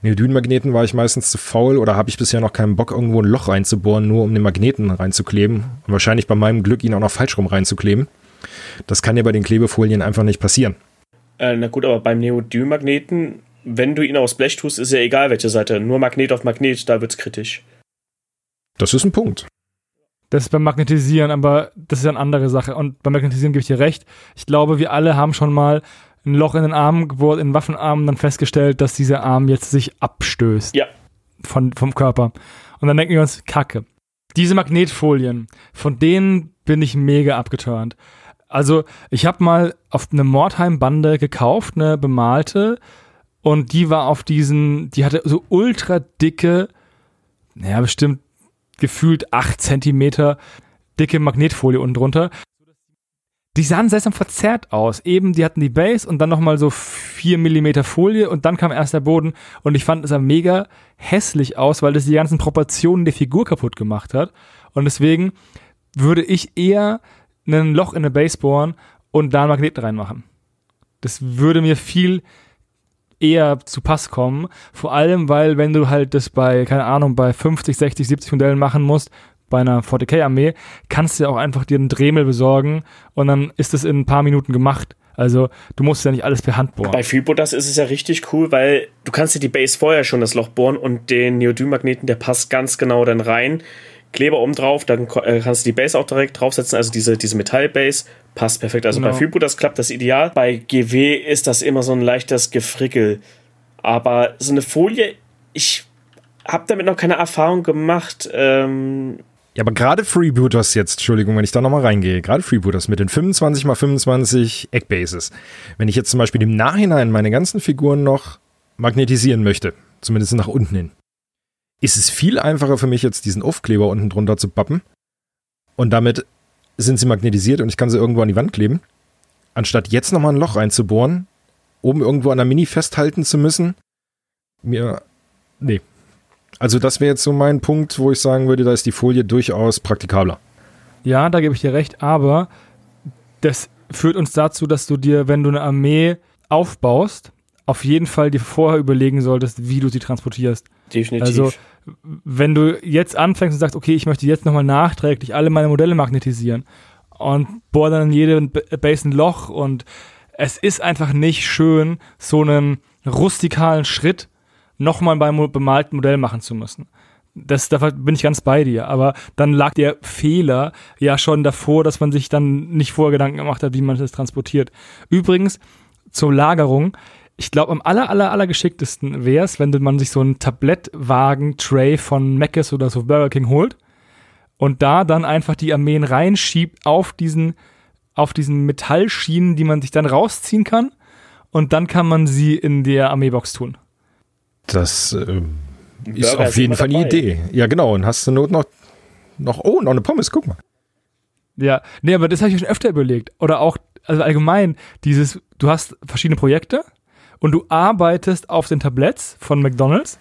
Neodyn-Magneten war ich meistens zu faul oder habe ich bisher noch keinen Bock, irgendwo ein Loch reinzubohren, nur um den Magneten reinzukleben und wahrscheinlich bei meinem Glück ihn auch noch falsch rum reinzukleben. Das kann ja bei den Klebefolien einfach nicht passieren. Äh, na gut, aber beim Neodym-Magneten, wenn du ihn aus Blech tust, ist ja egal welche Seite. Nur Magnet auf Magnet, da wird's kritisch. Das ist ein Punkt. Das ist beim Magnetisieren, aber das ist ja eine andere Sache. Und beim Magnetisieren gebe ich dir recht. Ich glaube, wir alle haben schon mal ein Loch in den Arm gebohrt, in den Waffenarm, dann festgestellt, dass dieser Arm jetzt sich abstößt. Ja. Von, vom Körper. Und dann denken wir uns, Kacke. Diese Magnetfolien, von denen bin ich mega abgeturnt. Also, ich habe mal auf eine Mordheim-Bande gekauft, eine bemalte, und die war auf diesen, die hatte so ultra dicke, naja, bestimmt gefühlt 8 Zentimeter dicke Magnetfolie unten drunter. Die sahen seltsam verzerrt aus. Eben, die hatten die Base und dann nochmal so 4 Millimeter Folie und dann kam erst der Boden und ich fand es sah mega hässlich aus, weil das die ganzen Proportionen der Figur kaputt gemacht hat. Und deswegen würde ich eher ein Loch in eine Base bohren und da einen Magneten reinmachen. Das würde mir viel eher zu Pass kommen. Vor allem, weil wenn du halt das bei, keine Ahnung, bei 50, 60, 70 Modellen machen musst, bei einer 40k-Armee, kannst du ja auch einfach dir einen Dremel besorgen und dann ist es in ein paar Minuten gemacht. Also du musst ja nicht alles per Hand bohren. Bei Freebooters ist es ja richtig cool, weil du kannst dir die Base vorher schon das Loch bohren und den Neodym-Magneten, der passt ganz genau dann rein. Kleber oben drauf, dann äh, kannst du die Base auch direkt draufsetzen, also diese, diese Metall-Base passt perfekt. Also Genau. bei Freebooters klappt das ideal. Bei GW ist das immer so ein leichtes Gefrickel. Aber so eine Folie, ich habe damit noch keine Erfahrung gemacht. Ähm, Ja, aber gerade Freebooters jetzt, Entschuldigung, wenn ich da nochmal reingehe, gerade Freebooters mit den 25 x 25 Eckbases. Wenn ich jetzt zum Beispiel im Nachhinein meine ganzen Figuren noch magnetisieren möchte, zumindest nach unten hin, ist es viel einfacher für mich jetzt diesen Aufkleber unten drunter zu bappen und damit sind sie magnetisiert und ich kann sie irgendwo an die Wand kleben, anstatt jetzt nochmal ein Loch reinzubohren, oben irgendwo an der Mini festhalten zu müssen. Mir, nee, also das wäre jetzt so mein Punkt, wo ich sagen würde, da ist die Folie durchaus praktikabler. Ja, da gebe ich dir recht, aber das führt uns dazu, dass du dir, wenn du eine Armee aufbaust, auf jeden Fall dir vorher überlegen solltest, wie du sie transportierst. definitiv. Also, wenn du jetzt anfängst und sagst, okay, ich möchte jetzt nochmal nachträglich alle meine Modelle magnetisieren und bohr dann in jede Base ein Loch und es ist einfach nicht schön, so einen rustikalen Schritt nochmal beim bemalten Modell machen zu müssen. Das, da bin ich ganz bei dir. Aber dann lag der Fehler ja schon davor, dass man sich dann nicht vorher Gedanken gemacht hat, wie man das transportiert. Übrigens, zur Lagerung. ich glaube, am aller, aller, aller geschicktesten wäre es, wenn man sich so einen Tablettwagen-Tray von Mc's oder so Burger King holt und da dann einfach die Armeen reinschiebt auf diesen, auf diesen Metallschienen, die man sich dann rausziehen kann und dann kann man sie in der Armeebox tun. Das äh, ist auf jeden Fall eine Idee. Ja, genau. Und hast du Not noch, noch, oh, noch eine Pommes, guck mal. Ja, nee, aber das habe ich schon öfter überlegt. Oder auch, also allgemein, dieses, du hast verschiedene Projekte und du arbeitest auf den Tabletts von McDonalds.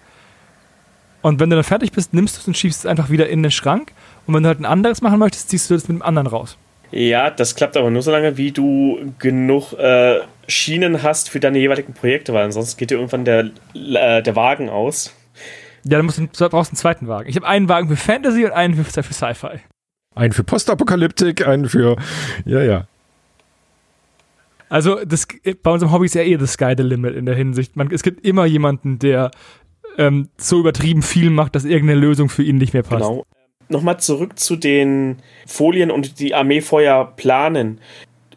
Und wenn du dann fertig bist, nimmst du es und schiebst es einfach wieder in den Schrank. Und wenn du halt ein anderes machen möchtest, ziehst du das mit dem anderen raus. Ja, das klappt aber nur so lange, wie du genug äh, Schienen hast für deine jeweiligen Projekte, weil ansonsten geht dir irgendwann der, äh, der Wagen aus. Ja, dann musst du, du brauchst einen zweiten Wagen. Ich habe einen Wagen für Fantasy und einen für, für Sci-Fi. Einen für Postapokalyptik, einen für. Ja, ja. Also das, bei unserem Hobby ist ja eh the sky the limit in der Hinsicht. Man, es gibt immer jemanden, der ähm, so übertrieben viel macht, dass irgendeine Lösung für ihn nicht mehr passt. Genau. Nochmal zurück zu den Folien und die Armeefeuer planen.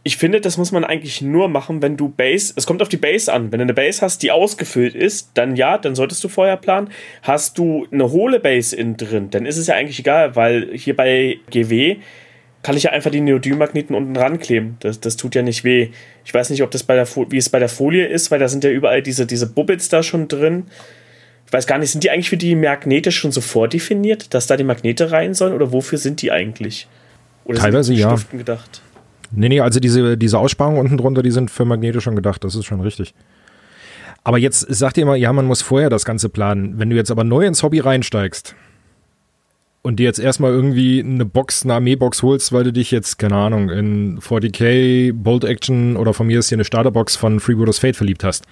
Ich finde, das muss man eigentlich nur machen, wenn du Base, es kommt auf die Base an. Wenn du eine Base hast, die ausgefüllt ist, dann ja, dann solltest du Feuer planen. Hast du eine hohle Base innen drin, dann ist es ja eigentlich egal, weil hier bei GW kann ich ja einfach die Neodym-Magneten unten rankleben. Das, das tut ja nicht weh. Ich weiß nicht, ob das bei der wie es bei der Folie ist, weil da sind ja überall diese, diese Bubbits da schon drin. Ich weiß gar nicht, sind die eigentlich für die Magnete schon so vordefiniert, dass da die Magnete rein sollen oder wofür sind die eigentlich? Oder Teilweise sind die ja. Stiften gedacht? Nee, nee, also diese, diese Aussparungen unten drunter, die sind für Magnete schon gedacht, das ist schon richtig. Aber jetzt sagt ihr immer, ja, man muss vorher das Ganze planen. Wenn du jetzt aber neu ins Hobby reinsteigst, und dir jetzt erstmal irgendwie eine Box, eine Armeebox holst, weil du dich jetzt, keine Ahnung, in 40k, Bolt Action oder von mir ist hier eine Starterbox von Freebooters Fate verliebt hast.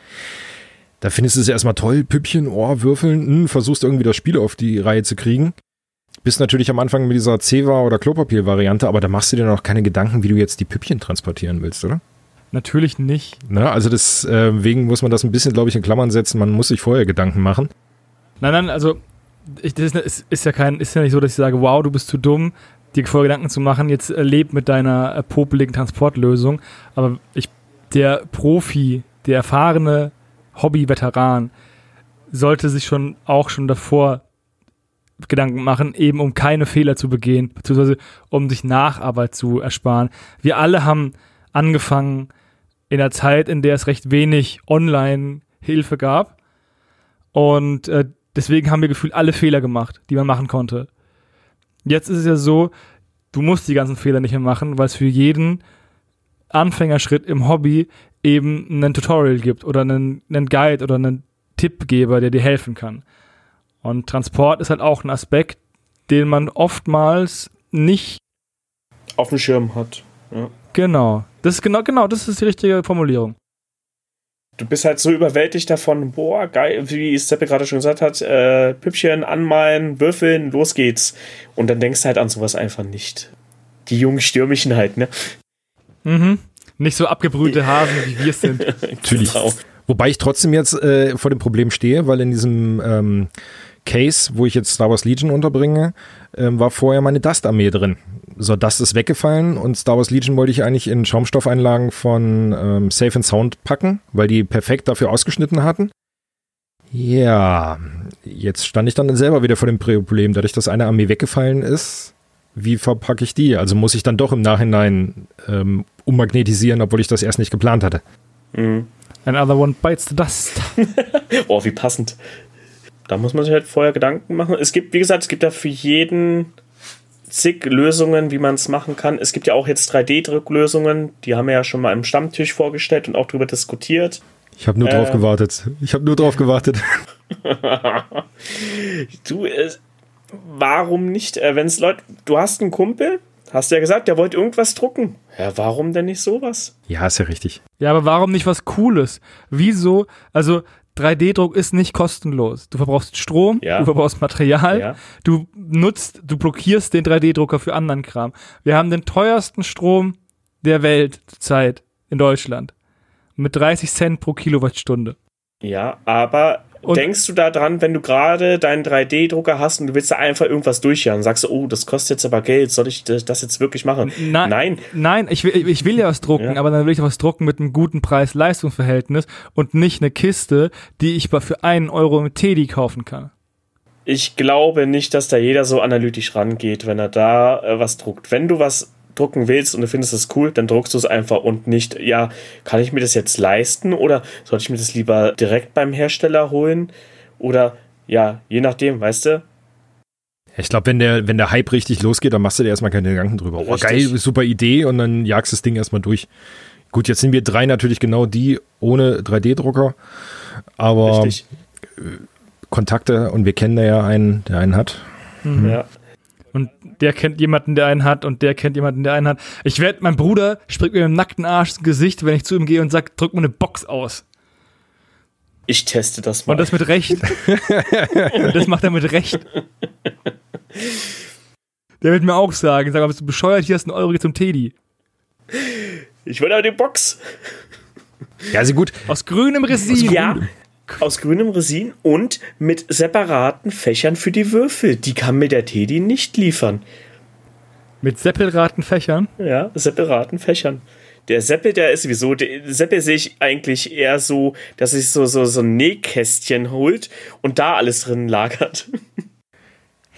Da findest du es erstmal toll, Püppchen, oh, würfeln, hm, versuchst irgendwie das Spiel auf die Reihe zu kriegen. Bist natürlich am Anfang mit dieser Zewa- oder Klopapier-Variante, aber da machst du dir noch keine Gedanken, wie du jetzt die Püppchen transportieren willst, oder? Natürlich nicht. Na, also deswegen äh, muss man das ein bisschen, glaube ich, in Klammern setzen. Man muss sich vorher Gedanken machen. Nein, nein, also ich, das ist, ist, ja kein, ist ja nicht so, dass ich sage, wow, du bist zu dumm, dir vorher Gedanken zu machen, jetzt äh, leb mit deiner äh, popeligen Transportlösung. Aber ich, der Profi, der erfahrene Hobby-Veteran, sollte sich schon auch schon davor Gedanken machen, eben um keine Fehler zu begehen, beziehungsweise um sich Nacharbeit zu ersparen. Wir alle haben angefangen in der Zeit, in der es recht wenig Online-Hilfe gab. Und äh, Deswegen haben wir gefühlt alle Fehler gemacht, die man machen konnte. Jetzt ist es ja so, du musst die ganzen Fehler nicht mehr machen, weil es für jeden Anfängerschritt im Hobby eben einen Tutorial gibt oder einen, einen Guide oder einen Tippgeber, der dir helfen kann. Und Transport ist halt auch ein Aspekt, den man oftmals nicht auf dem Schirm hat. Ja. Genau. Das ist genau, genau, das ist die richtige Formulierung du bist halt so überwältigt davon, boah, geil, wie Steppe gerade schon gesagt hat, äh, Püppchen anmalen, würfeln, los geht's. Und dann denkst du halt an sowas einfach nicht. Die jungen Stürmischen halt, ne? Mhm. Nicht so abgebrühte Hasen, wie wir sind. Natürlich. Genau. Wobei ich trotzdem jetzt äh, vor dem Problem stehe, weil in diesem ähm, Case, wo ich jetzt Star Wars Legion unterbringe, ähm, war vorher meine Dust-Armee drin. So, das ist weggefallen und Star Wars Legion wollte ich eigentlich in Schaumstoffeinlagen von ähm, Safe and Sound packen, weil die perfekt dafür ausgeschnitten hatten. Ja, jetzt stand ich dann selber wieder vor dem Problem, dadurch, dass eine Armee weggefallen ist. Wie verpacke ich die? Also muss ich dann doch im Nachhinein ähm, ummagnetisieren, obwohl ich das erst nicht geplant hatte. Mhm. Another one bites the dust. oh, wie passend. Da muss man sich halt vorher Gedanken machen. Es gibt, wie gesagt, es gibt da für jeden zig Lösungen, wie man es machen kann. Es gibt ja auch jetzt 3D-Drucklösungen, die haben wir ja schon mal im Stammtisch vorgestellt und auch darüber diskutiert. Ich habe nur äh, drauf gewartet. Ich habe nur drauf gewartet. du, äh, warum nicht? Äh, Wenn es Leute, du hast einen Kumpel, hast ja gesagt, der wollte irgendwas drucken. Ja, warum denn nicht sowas? Ja, ist ja richtig. Ja, aber warum nicht was Cooles? Wieso? Also 3D-Druck ist nicht kostenlos. Du verbrauchst Strom, ja. du verbrauchst Material, ja. du nutzt, du blockierst den 3D-Drucker für anderen Kram. Wir haben den teuersten Strom der Welt zurzeit in Deutschland. Mit 30 Cent pro Kilowattstunde. Ja, aber Und- denkst du da dran, wenn du gerade deinen 3D-Drucker hast und du willst da einfach irgendwas durchjagen, sagst du, oh, das kostet jetzt aber Geld, soll ich das jetzt wirklich machen? Nein, Nein. nein ich, will, ich will ja was drucken, Ja. aber dann will ich was drucken mit einem guten Preis-Leistungs-Verhältnis und nicht eine Kiste, die ich für einen Euro mit Teddy kaufen kann. Ich glaube nicht, dass da jeder so analytisch rangeht, wenn er da äh, was druckt. Wenn du was drucken willst und du findest es cool, dann druckst du es einfach und nicht, ja, kann ich mir das jetzt leisten oder sollte ich mir das lieber direkt beim Hersteller holen? Oder ja, je nachdem, weißt du? Ich glaube, wenn der, wenn der Hype richtig losgeht, dann machst du dir erstmal keine Gedanken drüber. Oh, Richtig. geil, super Idee und dann jagst das Ding erstmal durch. Gut, jetzt sind wir drei natürlich genau die ohne 3D-Drucker, aber Richtig. Kontakte und wir kennen da ja einen, der einen hat. Ja. Und der kennt jemanden, der einen hat und der kennt jemanden, der einen hat. Ich werde, mein Bruder springt mir mit dem nackten Arsch ins Gesicht, wenn ich zu ihm gehe und sage, drück mir eine Box aus. Ich teste das mal. Und das mit Recht. und das macht er mit Recht. Der wird mir auch sagen, sag mal, bist du bescheuert, hier hast du einen Euro, zum Teddy. ich will aber die Box. Ja, also gut, Aus grünem Resin. Ja, aus grünem Resin und mit separaten Fächern für die Würfel. Die kann mir der Teddy nicht liefern. Mit separaten Fächern. Ja, separaten Fächern. Der Seppel, der ist sowieso, der Seppel sehe ich eigentlich eher so, dass sich so, so, so ein Nähkästchen holt und da alles drin lagert.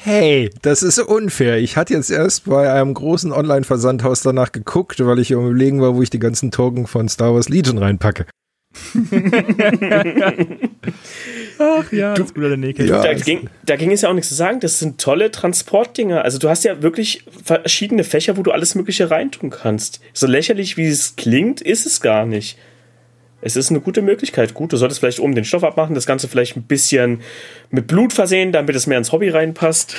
Hey, das ist unfair. Ich hatte jetzt erst bei einem großen Online-Versandhaus danach geguckt, weil ich am überlegen war, wo ich die ganzen Token von Star Wars Legion reinpacke. Ach ja, das ist guter Nähkästchen. Ja. Da ging, da ging es ja auch nichts zu sagen. Das sind tolle Transportdinger. Also du hast ja wirklich verschiedene Fächer, wo du alles Mögliche reintun kannst. So lächerlich, wie es klingt, ist es gar nicht. Es ist eine gute Möglichkeit. Gut, du solltest vielleicht oben den Stoff abmachen, das Ganze vielleicht ein bisschen mit Blut versehen, damit es mehr ins Hobby reinpasst.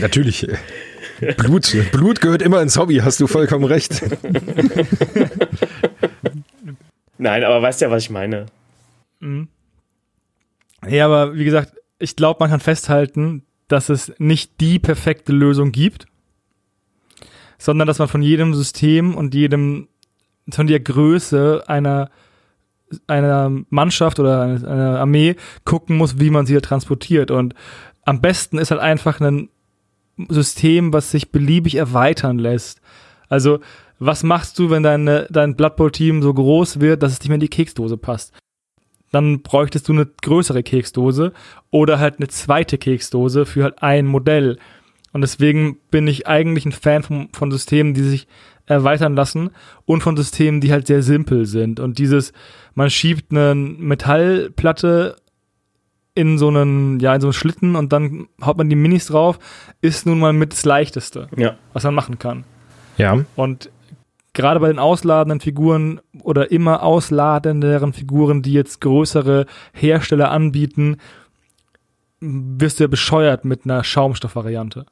Natürlich. Blut, Blut gehört immer ins Hobby, hast du vollkommen recht. Nein, aber weißt ja, was ich meine. Ja, aber wie gesagt, ich glaube, man kann festhalten, dass es nicht die perfekte Lösung gibt, sondern dass man von jedem System und jedem, von der Größe einer, einer Mannschaft oder einer, Armee gucken muss, wie man sie transportiert. Und am besten ist halt einfach ein System, was sich beliebig erweitern lässt. Also, was machst du, wenn deine, dein Blood Bowl-Team so groß wird, dass es nicht mehr in die Keksdose passt? dann bräuchtest du eine größere Keksdose oder halt eine zweite Keksdose für halt ein Modell. Und deswegen bin ich eigentlich ein Fan von, von Systemen, die sich erweitern lassen und von Systemen, die halt sehr simpel sind. Und dieses, man schiebt eine Metallplatte in so einen, ja, in so einen Schlitten und dann haut man die Minis drauf, ist nun mal mit das Leichteste, Ja. was man machen kann. Ja, Und gerade bei den ausladenden Figuren oder immer ausladenderen Figuren, die jetzt größere Hersteller anbieten, wirst du ja bescheuert mit einer Schaumstoffvariante.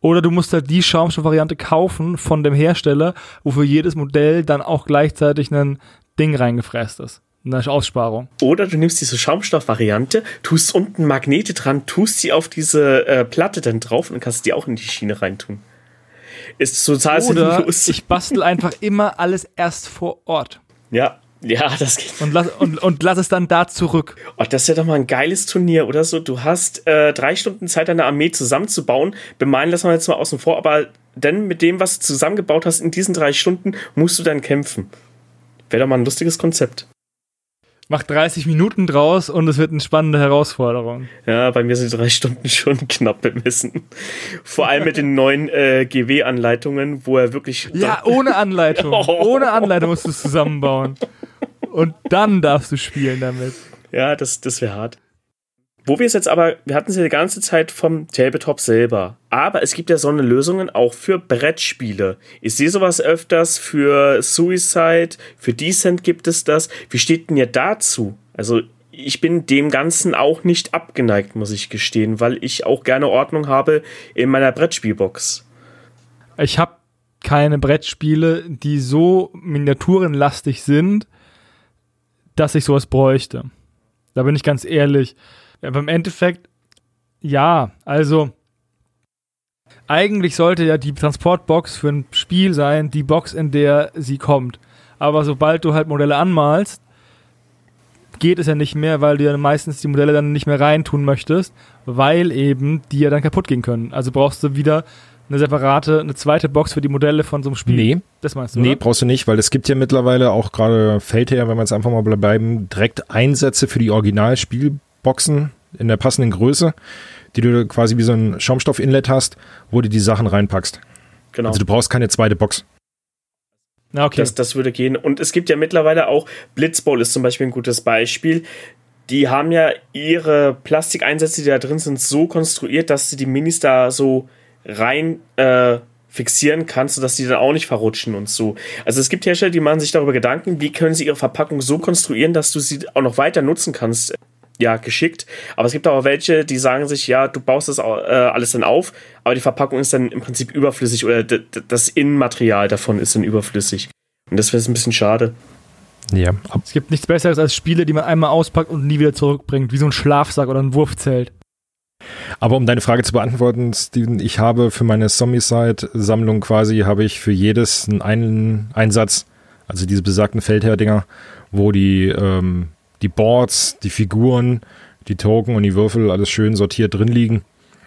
Oder du musst halt die Schaumstoffvariante kaufen von dem Hersteller, wofür jedes Modell dann auch gleichzeitig ein Ding reingefräst ist. Eine Aussparung. Oder du nimmst diese Schaumstoffvariante, tust unten Magnete dran, tust sie auf diese äh, Platte dann drauf und kannst die auch in die Schiene reintun. Ist total Oder sinnlos. ich bastel einfach immer alles erst vor Ort Ja, ja, das geht. und lass, und, und lass es dann da zurück. Oh, das wäre doch mal ein geiles Turnier oder so. Du hast äh, drei Stunden Zeit, deine Armee zusammenzubauen. Bemalen lassen wir jetzt mal außen vor, aber dann mit dem, was du zusammengebaut hast, in diesen drei Stunden musst du dann kämpfen. Wäre doch mal ein lustiges Konzept. Mach 30 Minuten draus und es wird eine spannende Herausforderung. Ja, bei mir sind die drei Stunden schon knapp bemessen. Vor allem mit den neuen äh, GW-Anleitungen, wo er wirklich. Ja, ohne Anleitung. Ohne Anleitung musst du es zusammenbauen. Und dann darfst du spielen damit. Ja, das, das wäre hart. Wo wir es jetzt aber, wir hatten es ja die ganze Zeit vom Tabletop selber. Aber es gibt ja so eine Lösungen auch für Brettspiele. Ich sehe sowas öfters für Suicide, für Descent gibt es das. Wie steht denn ihr dazu? Also, ich bin dem Ganzen auch nicht abgeneigt, muss ich gestehen, weil ich auch gerne Ordnung habe in meiner Brettspielbox. Ich habe keine Brettspiele, die so miniaturenlastig sind, dass ich sowas bräuchte. Da bin ich ganz ehrlich. Aber im Endeffekt, ja, also eigentlich sollte ja die Transportbox für ein Spiel sein, die Box, in der sie kommt. Aber sobald du halt Modelle anmalst, geht es ja nicht mehr, weil du ja meistens die Modelle dann nicht mehr reintun möchtest, weil eben die ja dann kaputt gehen können. Also brauchst du wieder eine separate, eine zweite Box für die Modelle von so einem Spiel. Nee. Das meinst du? Nee, oder? brauchst du nicht, weil es gibt ja mittlerweile auch gerade Feldherr, wenn wir jetzt einfach mal bleiben, direkt Einsätze für die Originalspielboxen in der passenden Größe, die du quasi wie so ein Schaumstoff-Inlet hast, wo du die Sachen reinpackst. Genau. Also du brauchst keine zweite Box. Na, okay. Das, das würde gehen. Und es gibt ja mittlerweile auch, Blitzball ist zum Beispiel ein gutes Beispiel. Die haben ja ihre Plastikeinsätze, die da drin sind, so konstruiert, dass du die Minis da so rein äh, fixieren kannst, sodass die dann auch nicht verrutschen und so. Also es gibt Hersteller, die machen sich darüber Gedanken, wie können sie ihre Verpackung so konstruieren, dass du sie auch noch weiter nutzen kannst. Ja, geschickt. Aber es gibt auch welche, die sagen sich, ja, du baust das äh, alles dann auf, aber die Verpackung ist dann im Prinzip überflüssig oder das Innenmaterial davon ist dann überflüssig. Und das wäre ein bisschen schade. Ja, es gibt nichts Besseres als Spiele, die man einmal auspackt und nie wieder zurückbringt, wie so ein Schlafsack oder ein Wurfzelt. aber um deine Frage zu beantworten, Steven, ich habe für meine Zombie-Side-Sammlung quasi, habe ich für jedes einen Ein- Einsatz, also diese besagten Feldherr-Dinger, wo die, ähm, die Boards, die Figuren, die Token und die Würfel alles schön sortiert drin liegen.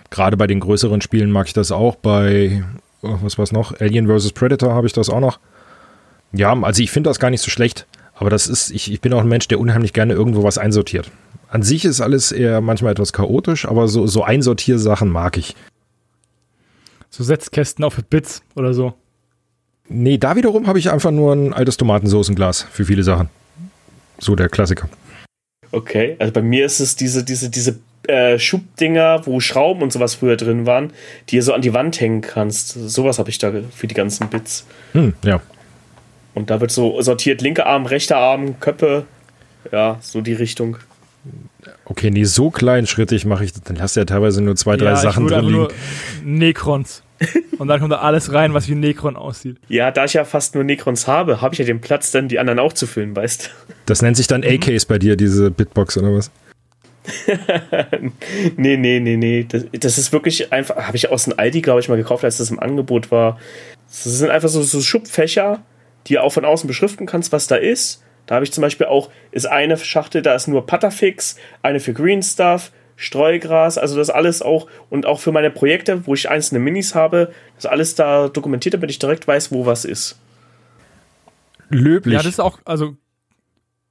Gerade bei den größeren Spielen mag ich das auch. Bei, oh, was war's noch? Alien vs. Predator habe ich das auch noch. Ja, also ich finde das gar nicht so schlecht. Aber das ist, ich, ich bin auch ein Mensch, der unheimlich gerne irgendwo was einsortiert. An sich ist alles eher manchmal etwas chaotisch, aber so, so Einsortiersachen mag ich. So Setzkästen auf Bits oder so. Nee, da wiederum habe ich einfach nur ein altes Tomatensoßenglas für viele Sachen. So der Klassiker. Okay, also bei mir ist es diese, diese, diese äh, Schubdinger, wo Schrauben und sowas früher drin waren, die ihr so an die Wand hängen kannst. Sowas habe ich da für die ganzen Bits. Hm, ja. Und da wird so sortiert linker Arm, rechter Arm, Köppe. Ja, so die Richtung. Okay, nee, so kleinschrittig mache ich das. Dann hast du ja teilweise nur zwei, drei ja, Sachen ich würde drin liegen. nur Necrons. Und dann kommt da alles rein, was wie ein Necron aussieht. Ja, da ich ja fast nur Necrons habe, habe ich ja den Platz, dann die anderen auch zu füllen, weißt Das nennt sich dann AKs bei dir, diese Bitbox oder was? Nee, nee, nee, nee. Das, das ist wirklich einfach, habe ich aus dem Aldi, glaube ich, mal gekauft, als das im Angebot war. Das sind einfach so, so Schubfächer, die du auch von außen beschriften kannst, was da ist. Da habe ich zum Beispiel auch, ist eine Schachtel, da ist nur Patterfix, eine für Green Stuff, Streugras, also das alles auch und auch für meine Projekte, wo ich einzelne Minis habe, das alles da dokumentiert, damit ich direkt weiß, wo was ist. Löblich. Ja, das ist auch, also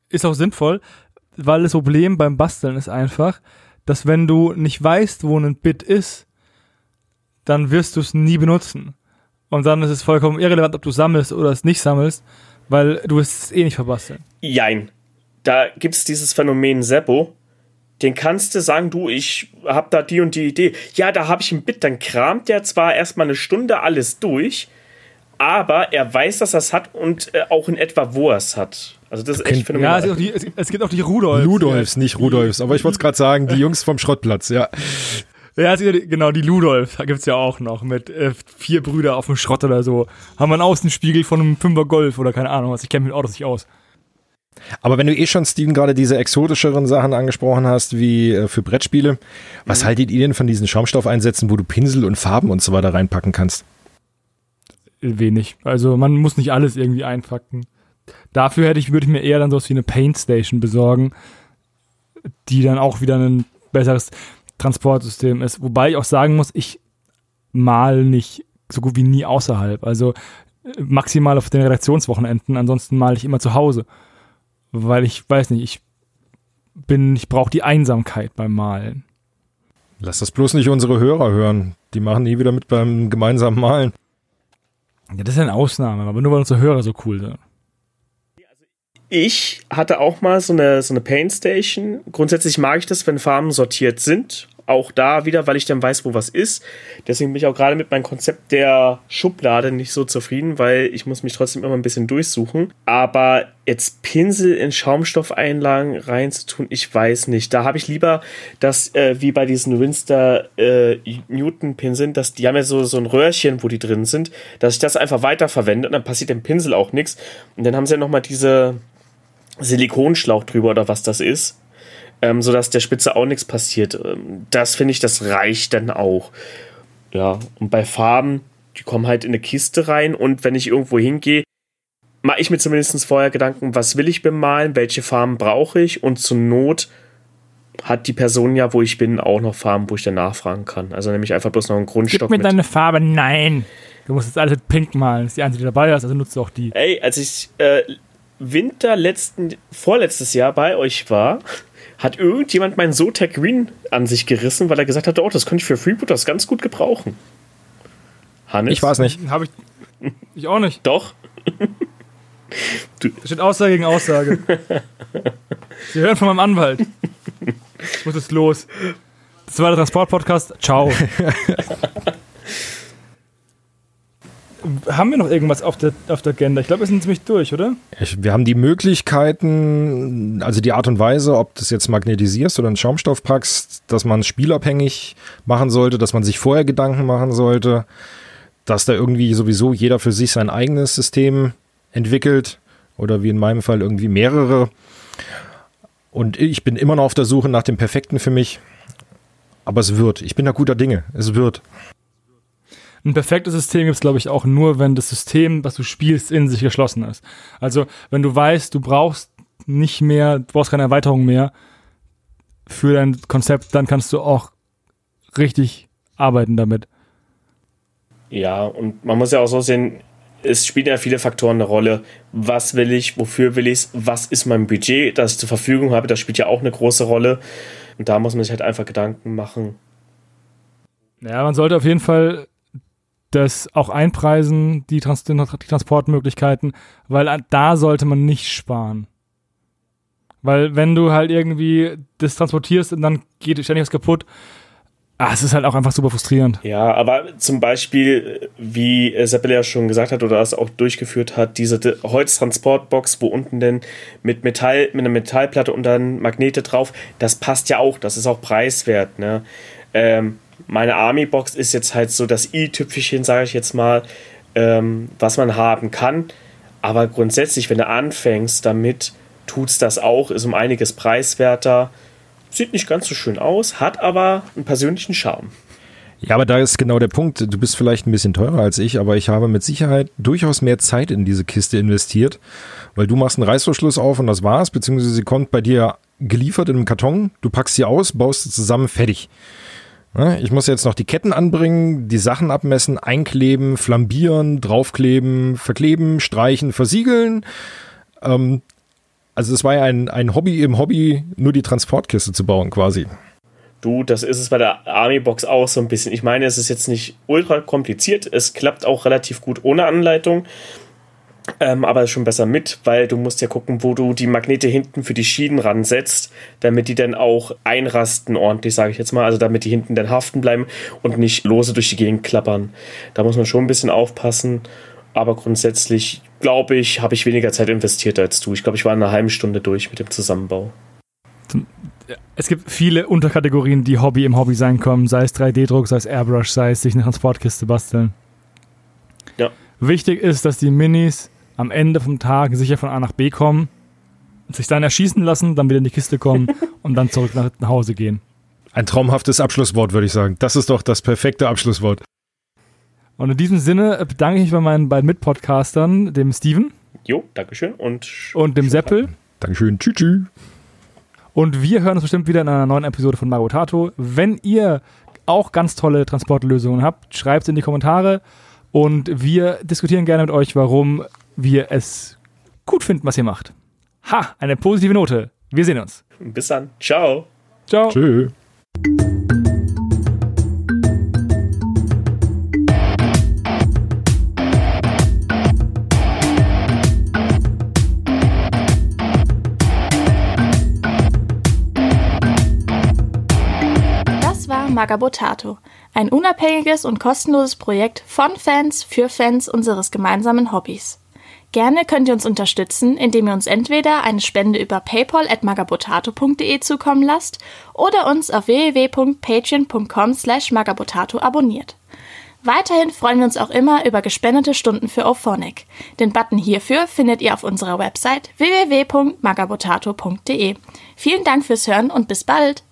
ist auch sinnvoll, weil das Problem beim Basteln ist einfach, dass wenn du nicht weißt, wo ein Bit ist, dann wirst du es nie benutzen. Und dann ist es vollkommen irrelevant, ob du sammelst oder es nicht sammelst, weil du wirst es eh nicht verbasteln. Jein. Da gibt es dieses Phänomen Seppo. Den kannst du sagen, du, ich hab da die und die Idee. Ja, da habe ich ein Bit. Dann kramt der zwar erstmal eine Stunde alles durch, aber er weiß, dass er es hat und äh, auch in etwa, wo er es hat. Also das ist echt Kennt- Ja, phänomenal. es gibt auch die, es, es gibt auch die Rudolfs. Ludolfs, nicht Rudolfs. Aber ich wollte es gerade sagen, die Jungs vom Schrottplatz, ja. Ja, es gibt die, genau, die Ludolfs gibt's ja auch noch mit äh, vier Brüder auf dem Schrott oder so. Haben wir einen Außenspiegel von einem Fünfer Golf oder keine Ahnung was. Ich kenne mich mit Autos nicht aus. Aber wenn du eh schon, Steven, gerade diese exotischeren Sachen angesprochen hast, wie äh, für Brettspiele, was haltet ihr denn von diesen Schaumstoffeinsätzen, wo du Pinsel und Farben und so weiter reinpacken kannst? wenig. Also man muss nicht alles irgendwie einpacken. Dafür hätte ich, würde ich mir eher dann sowas wie eine Paint Station besorgen, die dann auch wieder ein besseres Transportsystem ist. Wobei ich auch sagen muss, ich mal nicht so gut wie nie außerhalb. Also äh, maximal auf den Redaktionswochenenden, ansonsten male ich immer zu Hause. Weil ich weiß nicht, ich bin, ich brauche die Einsamkeit beim Malen. Lass das bloß nicht unsere Hörer hören. Die machen nie wieder mit beim gemeinsamen Malen. Ja, das ist eine Ausnahme, aber nur weil unsere Hörer so cool sind. Ich hatte auch mal so eine, so eine Paint Station. Grundsätzlich mag ich das, wenn Farben sortiert sind. Auch da wieder, weil ich dann weiß, wo was ist. Deswegen bin ich auch gerade mit meinem Konzept der Schublade nicht so zufrieden, weil ich muss mich trotzdem immer ein bisschen durchsuchen. Aber jetzt Pinsel in Schaumstoffeinlagen reinzutun, ich weiß nicht. Da habe ich lieber das, äh, wie bei diesen Winster äh, Newton Pinseln, dass die haben ja so, so ein Röhrchen, wo die drin sind, dass ich das einfach weiterverwende und dann passiert dem Pinsel auch nichts. Und dann haben sie ja nochmal diese Silikonschlauch drüber oder was das ist, ähm, sodass der Spitze auch nichts passiert. Ähm, das finde ich, das reicht dann auch. Ja, und bei Farben, die kommen halt in eine Kiste rein und wenn ich irgendwo hingehe, mache ich mir zumindest vorher Gedanken, was will ich bemalen, welche Farben brauche ich und zur Not hat die Person ja, wo ich bin, auch noch Farben, wo ich dann nachfragen kann. Also nämlich einfach bloß noch einen Grundstock. Gib mir mit. deine Farbe. Nein. Du musst jetzt alles mit Pink malen. Das ist die einzige, die dabei ist, also nutzt du auch die. Ey, als ich äh, Winter letzten, vorletztes Jahr bei euch war, hat irgendjemand meinen Zotac Green an sich gerissen, weil er gesagt hat, oh, das könnte ich für Freebooters ganz gut gebrauchen. Hannes? Ich weiß nicht. Habe ich. Ich auch nicht. Doch. Da steht Aussage gegen Aussage. Sie hören von meinem Anwalt. Ich muss jetzt los. Das war der Transport-Podcast. Ciao. Haben wir noch irgendwas auf der, auf der Agenda? Ich glaube, wir sind ziemlich durch, oder? Ich, wir haben die Möglichkeiten, also die Art und Weise, ob du es jetzt magnetisierst oder einen Schaumstoff packst, dass man es spielabhängig machen sollte, dass man sich vorher Gedanken machen sollte, dass da irgendwie sowieso jeder für sich sein eigenes System entwickelt oder wie in meinem Fall irgendwie mehrere. Und ich bin immer noch auf der Suche nach dem Perfekten für mich. Aber es wird. Ich bin da guter Dinge. Es wird. Ein perfektes System gibt es, glaube ich, auch nur, wenn das System, was du spielst, in sich geschlossen ist. Also, wenn du weißt, du brauchst nicht mehr, du brauchst keine Erweiterung mehr für dein Konzept, dann kannst du auch richtig arbeiten damit. Ja, und man muss ja auch so sehen, es spielen ja viele Faktoren eine Rolle. Was will ich, wofür will ich es, was ist mein Budget, das ich zur Verfügung habe, das spielt ja auch eine große Rolle. Und da muss man sich halt einfach Gedanken machen. Ja, man sollte auf jeden Fall das auch einpreisen, die, Trans die Transportmöglichkeiten, weil da sollte man nicht sparen. Weil wenn du halt irgendwie das transportierst und dann geht ständig was kaputt, ah, es ist halt auch einfach super frustrierend. Ja, aber zum Beispiel, wie Seppele ja schon gesagt hat oder das auch durchgeführt hat, diese Holztransportbox, wo unten denn mit Metall, mit einer Metallplatte und dann Magnete drauf, das passt ja auch, das ist auch preiswert, ne? Ähm, meine Army-Box ist jetzt halt so das i-Tüpfelchen, sage ich jetzt mal, ähm, was man haben kann. Aber grundsätzlich, wenn du anfängst damit, tut's das auch, ist um einiges preiswerter. Sieht nicht ganz so schön aus, hat aber einen persönlichen Charme. Ja, aber da ist genau der Punkt. Du bist vielleicht ein bisschen teurer als ich, aber ich habe mit Sicherheit durchaus mehr Zeit in diese Kiste investiert, weil du machst einen Reißverschluss auf und das war's, beziehungsweise sie kommt bei dir geliefert in einem Karton, du packst sie aus, baust sie zusammen, fertig. Ich muss jetzt noch die Ketten anbringen, die Sachen abmessen, einkleben, flambieren, draufkleben, verkleben, streichen, versiegeln. Ähm, also es war ja ein, ein Hobby im Hobby, nur die Transportkiste zu bauen quasi. Du, das ist es bei der Army Box auch so ein bisschen. Ich meine, es ist jetzt nicht ultra kompliziert. Es klappt auch relativ gut ohne Anleitung. Ähm, aber schon besser mit, weil du musst ja gucken, wo du die Magnete hinten für die Schienen ransetzt, damit die dann auch einrasten ordentlich, sage ich jetzt mal. Also damit die hinten dann haften bleiben und nicht lose durch die Gegend klappern. Da muss man schon ein bisschen aufpassen. Aber grundsätzlich, glaube ich, habe ich weniger Zeit investiert als du. Ich glaube, ich war in einer halben Stunde durch mit dem Zusammenbau. Es gibt viele Unterkategorien, die Hobby im Hobby sein können, sei es 3D-Druck, sei es Airbrush, sei es sich eine Transportkiste basteln. Ja. Wichtig ist, dass die Minis am Ende vom Tag sicher von A nach B kommen, sich dann erschießen lassen, dann wieder in die Kiste kommen und dann zurück nach, nach Hause gehen. Ein traumhaftes Abschlusswort, würde ich sagen. Das ist doch das perfekte Abschlusswort. Und in diesem Sinne bedanke ich mich bei meinen beiden Mitpodcastern, dem Steven. Jo, Dankeschön. Und, und dem Seppel. Dankeschön. Tschüss. Tschü. Und wir hören uns bestimmt wieder in einer neuen Episode von Magotato. Wenn ihr auch ganz tolle Transportlösungen habt, schreibt es in die Kommentare. Und wir diskutieren gerne mit euch, warum wir es gut finden, was ihr macht. Ha, eine positive Note. Wir sehen uns. Bis dann. Ciao. Ciao. Tschüss. Das war Magabotato, ein unabhängiges und kostenloses Projekt von Fans für Fans unseres gemeinsamen Hobbys. Gerne könnt ihr uns unterstützen, indem ihr uns entweder eine Spende über paypal@magabotato.de zukommen lasst oder uns auf www.patreon.com/magabotato abonniert. Weiterhin freuen wir uns auch immer über gespendete Stunden für Ophonic. Den Button hierfür findet ihr auf unserer Website www.magabotato.de. Vielen Dank fürs Hören und bis bald!